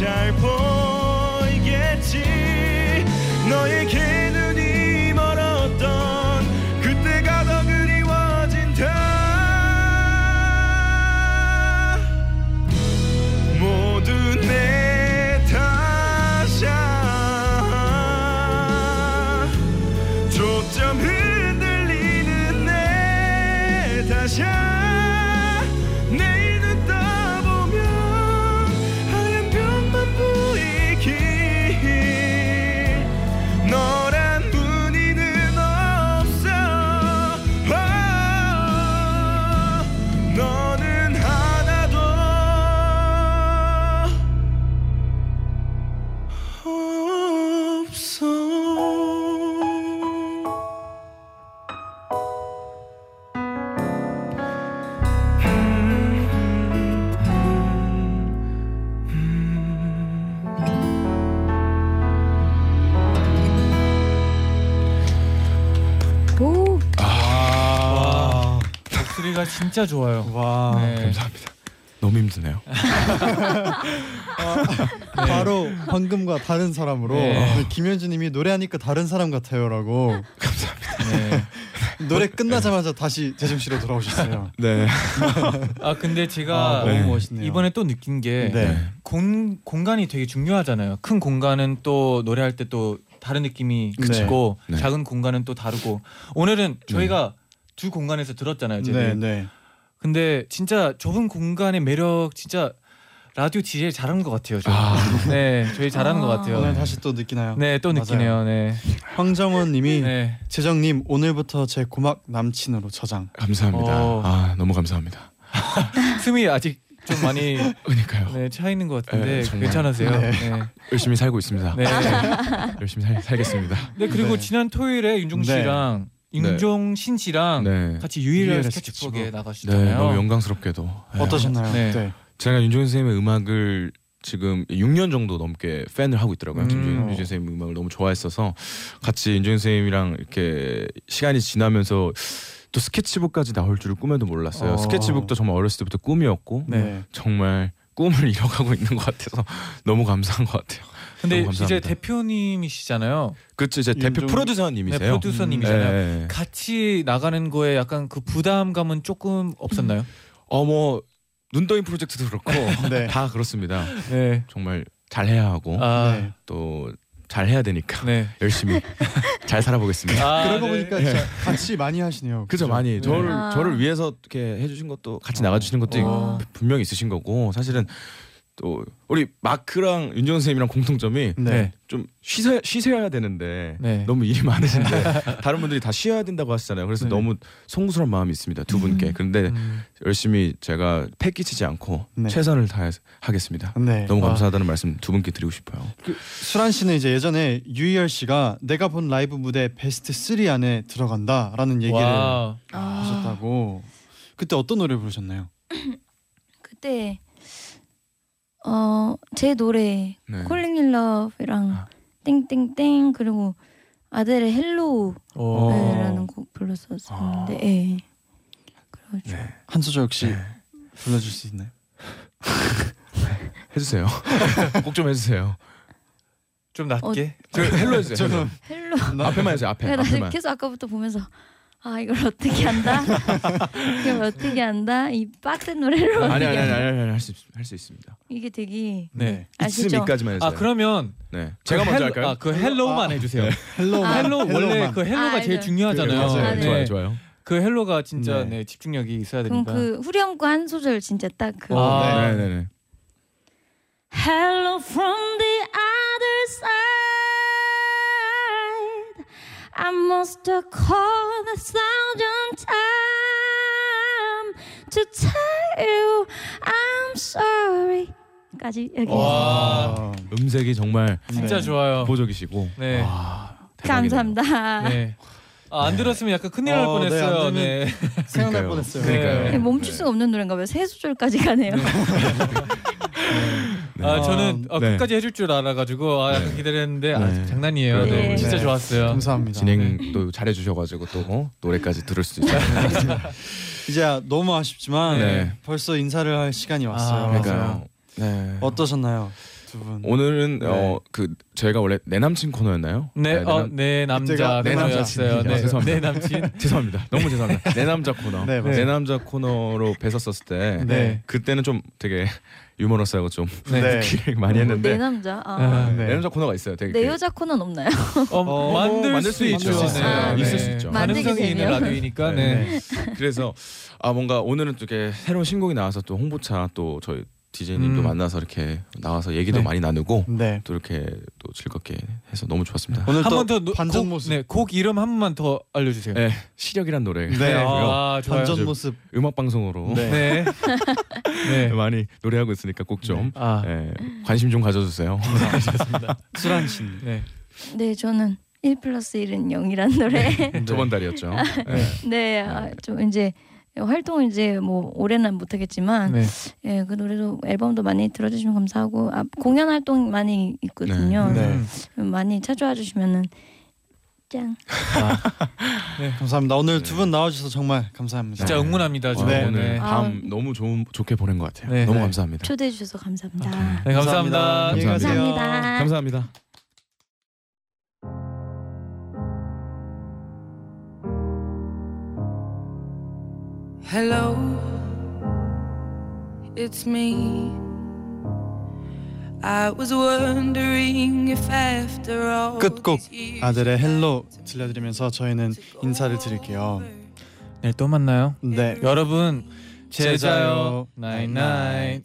Speaker 1: 너도
Speaker 3: 목소리가 진짜 좋아요.
Speaker 2: 와
Speaker 3: 네.
Speaker 7: 감사합니다. 너무 힘드네요.
Speaker 2: 바로 방금과 다른 사람으로
Speaker 3: 네.
Speaker 2: 김현주님이 노래하니까 다른 사람 같아요라고
Speaker 3: 네.
Speaker 2: 노래 끝나자마자 다시 제정실에 돌아오셨어요.
Speaker 7: 네.
Speaker 3: 아 근데 제가
Speaker 2: 아, 너무
Speaker 7: 네.
Speaker 2: 멋있네요.
Speaker 3: 이번에 또 느낀 게
Speaker 2: 네.
Speaker 3: 공, 공간이 되게 중요하잖아요. 큰 공간은 또 노래할 때 또 다른 느낌이. 있고
Speaker 7: 네.
Speaker 3: 작은 공간은 또 다르고 오늘은 저희가 두 공간에서 들었잖아요.
Speaker 2: 네. 네.
Speaker 3: 근데 진짜 좁은 공간의 매력 진짜 라디오 DJ 잘하는 것 같아요. 저희.
Speaker 7: 아.
Speaker 3: 네, 저희 잘하는 것 같아요.
Speaker 2: 오늘 다시 또 느끼나요?
Speaker 3: 네, 또
Speaker 2: 맞아요.
Speaker 3: 느끼네요. 네,
Speaker 2: 황정원님이
Speaker 3: 네.
Speaker 2: 재정님 오늘부터 제 고막 남친으로 저장.
Speaker 7: 감사합니다.
Speaker 3: 어.
Speaker 7: 아 너무 감사합니다.
Speaker 3: 숨이 아직 좀 많이
Speaker 7: 그러니까요.
Speaker 3: 네, 차 있는 것 같은데
Speaker 7: 네.
Speaker 3: 괜찮으세요?
Speaker 2: 네.
Speaker 3: 네.
Speaker 7: 열심히 살고 있습니다.
Speaker 3: 네.
Speaker 7: 열심히 살, 살겠습니다.
Speaker 3: 네, 그리고
Speaker 2: 네.
Speaker 3: 지난 토요일에 윤종
Speaker 2: 네.
Speaker 3: 씨랑 윤종신 씨랑
Speaker 7: 네.
Speaker 3: 같이 유일한 스케치북에
Speaker 2: 스케치북.
Speaker 7: 네. 너무 영광스럽게도. 네.
Speaker 2: 어떠셨나요?
Speaker 3: 네.
Speaker 2: 네.
Speaker 7: 제가 윤종신 선생님의 음악을 지금 6년 정도 넘게 팬을 하고 있더라고요.
Speaker 3: 음.
Speaker 7: 윤종신 선생님 음악을 너무 좋아했어서 같이 윤종신 선생님이랑 이렇게 시간이 지나면서
Speaker 1: 또 스케치북까지 나올 줄을 꿈에도 몰랐어요.
Speaker 3: 어.
Speaker 1: 스케치북도 정말 어렸을 때부터 꿈이었고
Speaker 3: 네.
Speaker 1: 정말 꿈을 이뤄가고 있는 것 같아서 너무 감사한 것 같아요.
Speaker 3: 근데 이제. 대표님이시잖아요.
Speaker 1: 그렇죠. 이제 대표
Speaker 2: 윤종-
Speaker 1: 프로듀서님이세요.
Speaker 3: 네, 프로듀서님이잖아요.
Speaker 1: 네.
Speaker 3: 같이 나가는 거에 약간 그 부담감은 조금 없었나요?
Speaker 1: 어뭐 눈더위 프로젝트도 그렇고
Speaker 2: 네.
Speaker 1: 다 그렇습니다.
Speaker 3: 네.
Speaker 1: 정말 잘해야 하고
Speaker 3: 아,
Speaker 2: 네.
Speaker 1: 또 잘해야 되니까
Speaker 3: 네.
Speaker 1: 열심히 잘 살아보겠습니다.
Speaker 3: 아,
Speaker 2: 그러고
Speaker 3: 네.
Speaker 2: 보니까 진짜 같이 많이 하시네요.
Speaker 1: 그죠 많이 저를
Speaker 5: 아.
Speaker 1: 저를 위해서 이렇게 해주신 것도 같이 나가주시는 것도
Speaker 3: 어.
Speaker 1: 분명히 있으신 거고 사실은 또 우리 마크랑 윤정 선생님이랑 공통점이
Speaker 2: 네.
Speaker 1: 좀 쉬세, 쉬셔야 되는데
Speaker 3: 네.
Speaker 1: 너무 일이 많으신데 다른 분들이 다 쉬어야 된다고 하시잖아요. 그래서
Speaker 2: 네.
Speaker 1: 너무 송구스러운 마음이 있습니다 두 분께. 그런데
Speaker 3: 음.
Speaker 1: 열심히 제가 패 끼치지 않고
Speaker 2: 네.
Speaker 1: 최선을 다해 하겠습니다.
Speaker 2: 네.
Speaker 1: 너무
Speaker 3: 와.
Speaker 1: 감사하다는 말씀 두 분께 드리고 싶어요.
Speaker 2: 수란 씨는 이제 예전에 유희열 씨가 내가 본 라이브 무대 베스트 3 안에 들어간다라는 얘기를
Speaker 3: 와.
Speaker 5: 아,
Speaker 2: 하셨다고. 그때 어떤 노래 부르셨나요?
Speaker 5: 그때 어 제 노래
Speaker 1: 네.
Speaker 5: Calling in Love랑
Speaker 1: 아.
Speaker 5: 땡땡땡 그리고 아델의 Hello라는
Speaker 3: 어.
Speaker 5: 곡 불렀었는데 예. 그래가지고
Speaker 1: 네.
Speaker 2: 한 소절 혹시
Speaker 1: 네.
Speaker 2: 불러줄 수 있나요?
Speaker 1: 해주세요. 꼭 좀 해주세요.
Speaker 3: 좀 낮게.
Speaker 1: 저 Hello 해주세요.
Speaker 5: Hello. Hello
Speaker 1: 앞에만 해주세요. 앞에.
Speaker 5: 나
Speaker 1: 앞에만.
Speaker 5: 계속 아까부터 보면서 아 이걸 어떻게 한다 이걸 어떻게 한다 이 빡센 노래로
Speaker 1: 아니 아니 아니 아니 할수 할 수 있습니다.
Speaker 5: 이게 되게
Speaker 3: 네.
Speaker 5: 아시죠?
Speaker 1: it's me까지만 해주세요.
Speaker 3: 아 그러면
Speaker 1: 네. 제가
Speaker 3: 그
Speaker 1: 먼저
Speaker 3: Hello-
Speaker 1: 할까요?
Speaker 3: 아, 그 Hello만 해 주세요.
Speaker 2: Hello
Speaker 5: 아,
Speaker 3: Hello 원래
Speaker 2: Hello만.
Speaker 3: 그 Hello가
Speaker 5: 아,
Speaker 3: 제일. 중요하잖아요.
Speaker 1: 맞아요.
Speaker 5: 아, 네.
Speaker 1: 좋아요 좋아요.
Speaker 3: 그 Hello가 진짜
Speaker 2: 네.
Speaker 3: 네, 집중력이 있어야
Speaker 5: 그럼
Speaker 3: 되니까.
Speaker 5: 그 후렴구 한 소절 진짜 딱 그
Speaker 3: 아,
Speaker 1: 네 네 네.
Speaker 5: Hello from the I must have called a thousand times to tell you I'm sorry. 까지 여기.
Speaker 3: 와.
Speaker 2: 아,
Speaker 1: 음색이 정말
Speaker 3: 진짜
Speaker 2: 네.
Speaker 3: 좋아요.
Speaker 1: 보적이시고.
Speaker 3: 네.
Speaker 1: 와.
Speaker 5: 감사합니다.
Speaker 3: 네. 아, 안 들었으면 약간 큰일 날
Speaker 2: 어, 네,
Speaker 3: 뻔했어요.
Speaker 2: 안
Speaker 3: 네.
Speaker 2: 생각날. 뻔했어요.
Speaker 5: 네, 멈출 수가 없는 노래인가 봐요. 세 소절까지 가네요.
Speaker 1: 네.
Speaker 3: 아, 저는 어,
Speaker 1: 네.
Speaker 3: 끝까지 해줄 줄 알아가지고 아, 약간
Speaker 1: 네.
Speaker 3: 기다렸는데 아,
Speaker 1: 네.
Speaker 3: 장난이에요. 네.
Speaker 5: 네.
Speaker 3: 진짜
Speaker 2: 네.
Speaker 3: 좋았어요.
Speaker 2: 감사합니다.
Speaker 1: 진행 또 잘해주셔가지고 또 어? 노래까지 들을 수 있어요.
Speaker 2: 이제 너무 아쉽지만
Speaker 1: 네.
Speaker 2: 벌써 인사를 할 시간이 왔어요.
Speaker 3: 아,
Speaker 1: 그러니까요. 네.
Speaker 2: 어떠셨나요, 두 분?
Speaker 1: 오늘은
Speaker 2: 네.
Speaker 1: 어그 저희가 원래 내 남친 코너였나요?
Speaker 3: 네,
Speaker 1: 내
Speaker 3: 어,
Speaker 1: 남-
Speaker 3: 내 남자
Speaker 2: 그때가 내
Speaker 3: 코너였어요.
Speaker 1: 남자.
Speaker 3: 네,
Speaker 1: 죄송합니다.
Speaker 3: 내 남친.
Speaker 1: 죄송합니다. 너무 죄송합니다. 내 남자 코너.
Speaker 2: 네.
Speaker 1: 내 남자 코너로 뵀었었을 때
Speaker 3: 네.
Speaker 1: 그때는 좀 되게 유머러스하고 좀
Speaker 3: 네.
Speaker 2: 네.
Speaker 1: 많이
Speaker 5: 내
Speaker 1: 했는데
Speaker 5: 남자. 아.
Speaker 3: 아,
Speaker 2: 네.
Speaker 1: 내 남자 코너가 있어요. 되게
Speaker 5: 내
Speaker 1: 그-
Speaker 5: 여자 코너는 없나요?
Speaker 3: 어,
Speaker 2: 어,
Speaker 3: 만들,
Speaker 1: 만들
Speaker 3: 수
Speaker 1: 수
Speaker 3: 있죠.
Speaker 1: 있죠.
Speaker 2: 있어요.
Speaker 5: 아,
Speaker 1: 있을 수 있죠.
Speaker 3: 가능성이 있는. 라디오니까.
Speaker 1: 네.
Speaker 3: 네.
Speaker 1: 그래서 아 뭔가 오늘은 또 이렇게 새로운 신곡이 나와서 또 홍보차 또 저희 디제이님도
Speaker 3: 음.
Speaker 1: 만나서 이렇게 나와서 얘기도
Speaker 3: 네.
Speaker 1: 많이 나누고
Speaker 2: 네.
Speaker 1: 또 이렇게 또 즐겁게 해서 너무 좋았습니다.
Speaker 2: 오늘
Speaker 3: 한또번더
Speaker 2: 반전
Speaker 3: 곡,
Speaker 2: 모습.
Speaker 3: 네, 곡 이름 한 번만 더 알려주세요.
Speaker 1: 네, 시력이란 노래.
Speaker 2: 네,
Speaker 3: 아, 좋아요.
Speaker 2: 반전 모습.
Speaker 1: 음악 방송으로
Speaker 2: 네.
Speaker 3: 네. 네.
Speaker 1: 많이 노래하고 있으니까 꼭좀
Speaker 3: 아,
Speaker 1: 예, 관심 좀 가져주세요.
Speaker 2: 수란 씨.
Speaker 3: 네.
Speaker 5: 네, 저는 1 플러스 1은 0이란 노래.
Speaker 1: 저번 달이었죠. 예.
Speaker 5: 네, 아, 좀 이제 활동을 이제 뭐 올해는 못하겠지만
Speaker 3: 네.
Speaker 5: 예, 그 노래도 앨범도 많이 들어주시면 감사하고 아, 공연 활동 많이 있거든요.
Speaker 2: 네.
Speaker 5: 음, 많이 찾아와 주시면은 짱.
Speaker 2: 감사합니다. 오늘 두 분 나와주셔서 정말 감사합니다.
Speaker 3: 진짜 응원합니다.
Speaker 1: 와,
Speaker 3: 지금.
Speaker 2: 네.
Speaker 1: 오늘
Speaker 3: 네.
Speaker 1: 밤 너무 좋은 좋게 보낸 것 같아요.
Speaker 3: 네.
Speaker 1: 너무
Speaker 2: 네.
Speaker 1: 감사합니다.
Speaker 5: 초대해 주셔서 감사합니다.
Speaker 3: 네, 감사합니다.
Speaker 2: 가세요.
Speaker 5: 감사합니다.
Speaker 1: 감사합니다.
Speaker 8: Hello, it's me.
Speaker 2: 끝곡 아델의 Hello 들려드리면서 저희는 인사를 드릴게요.
Speaker 3: 네, 또 만나요.
Speaker 2: 네.
Speaker 3: 여러분 제자요. 나잇나잇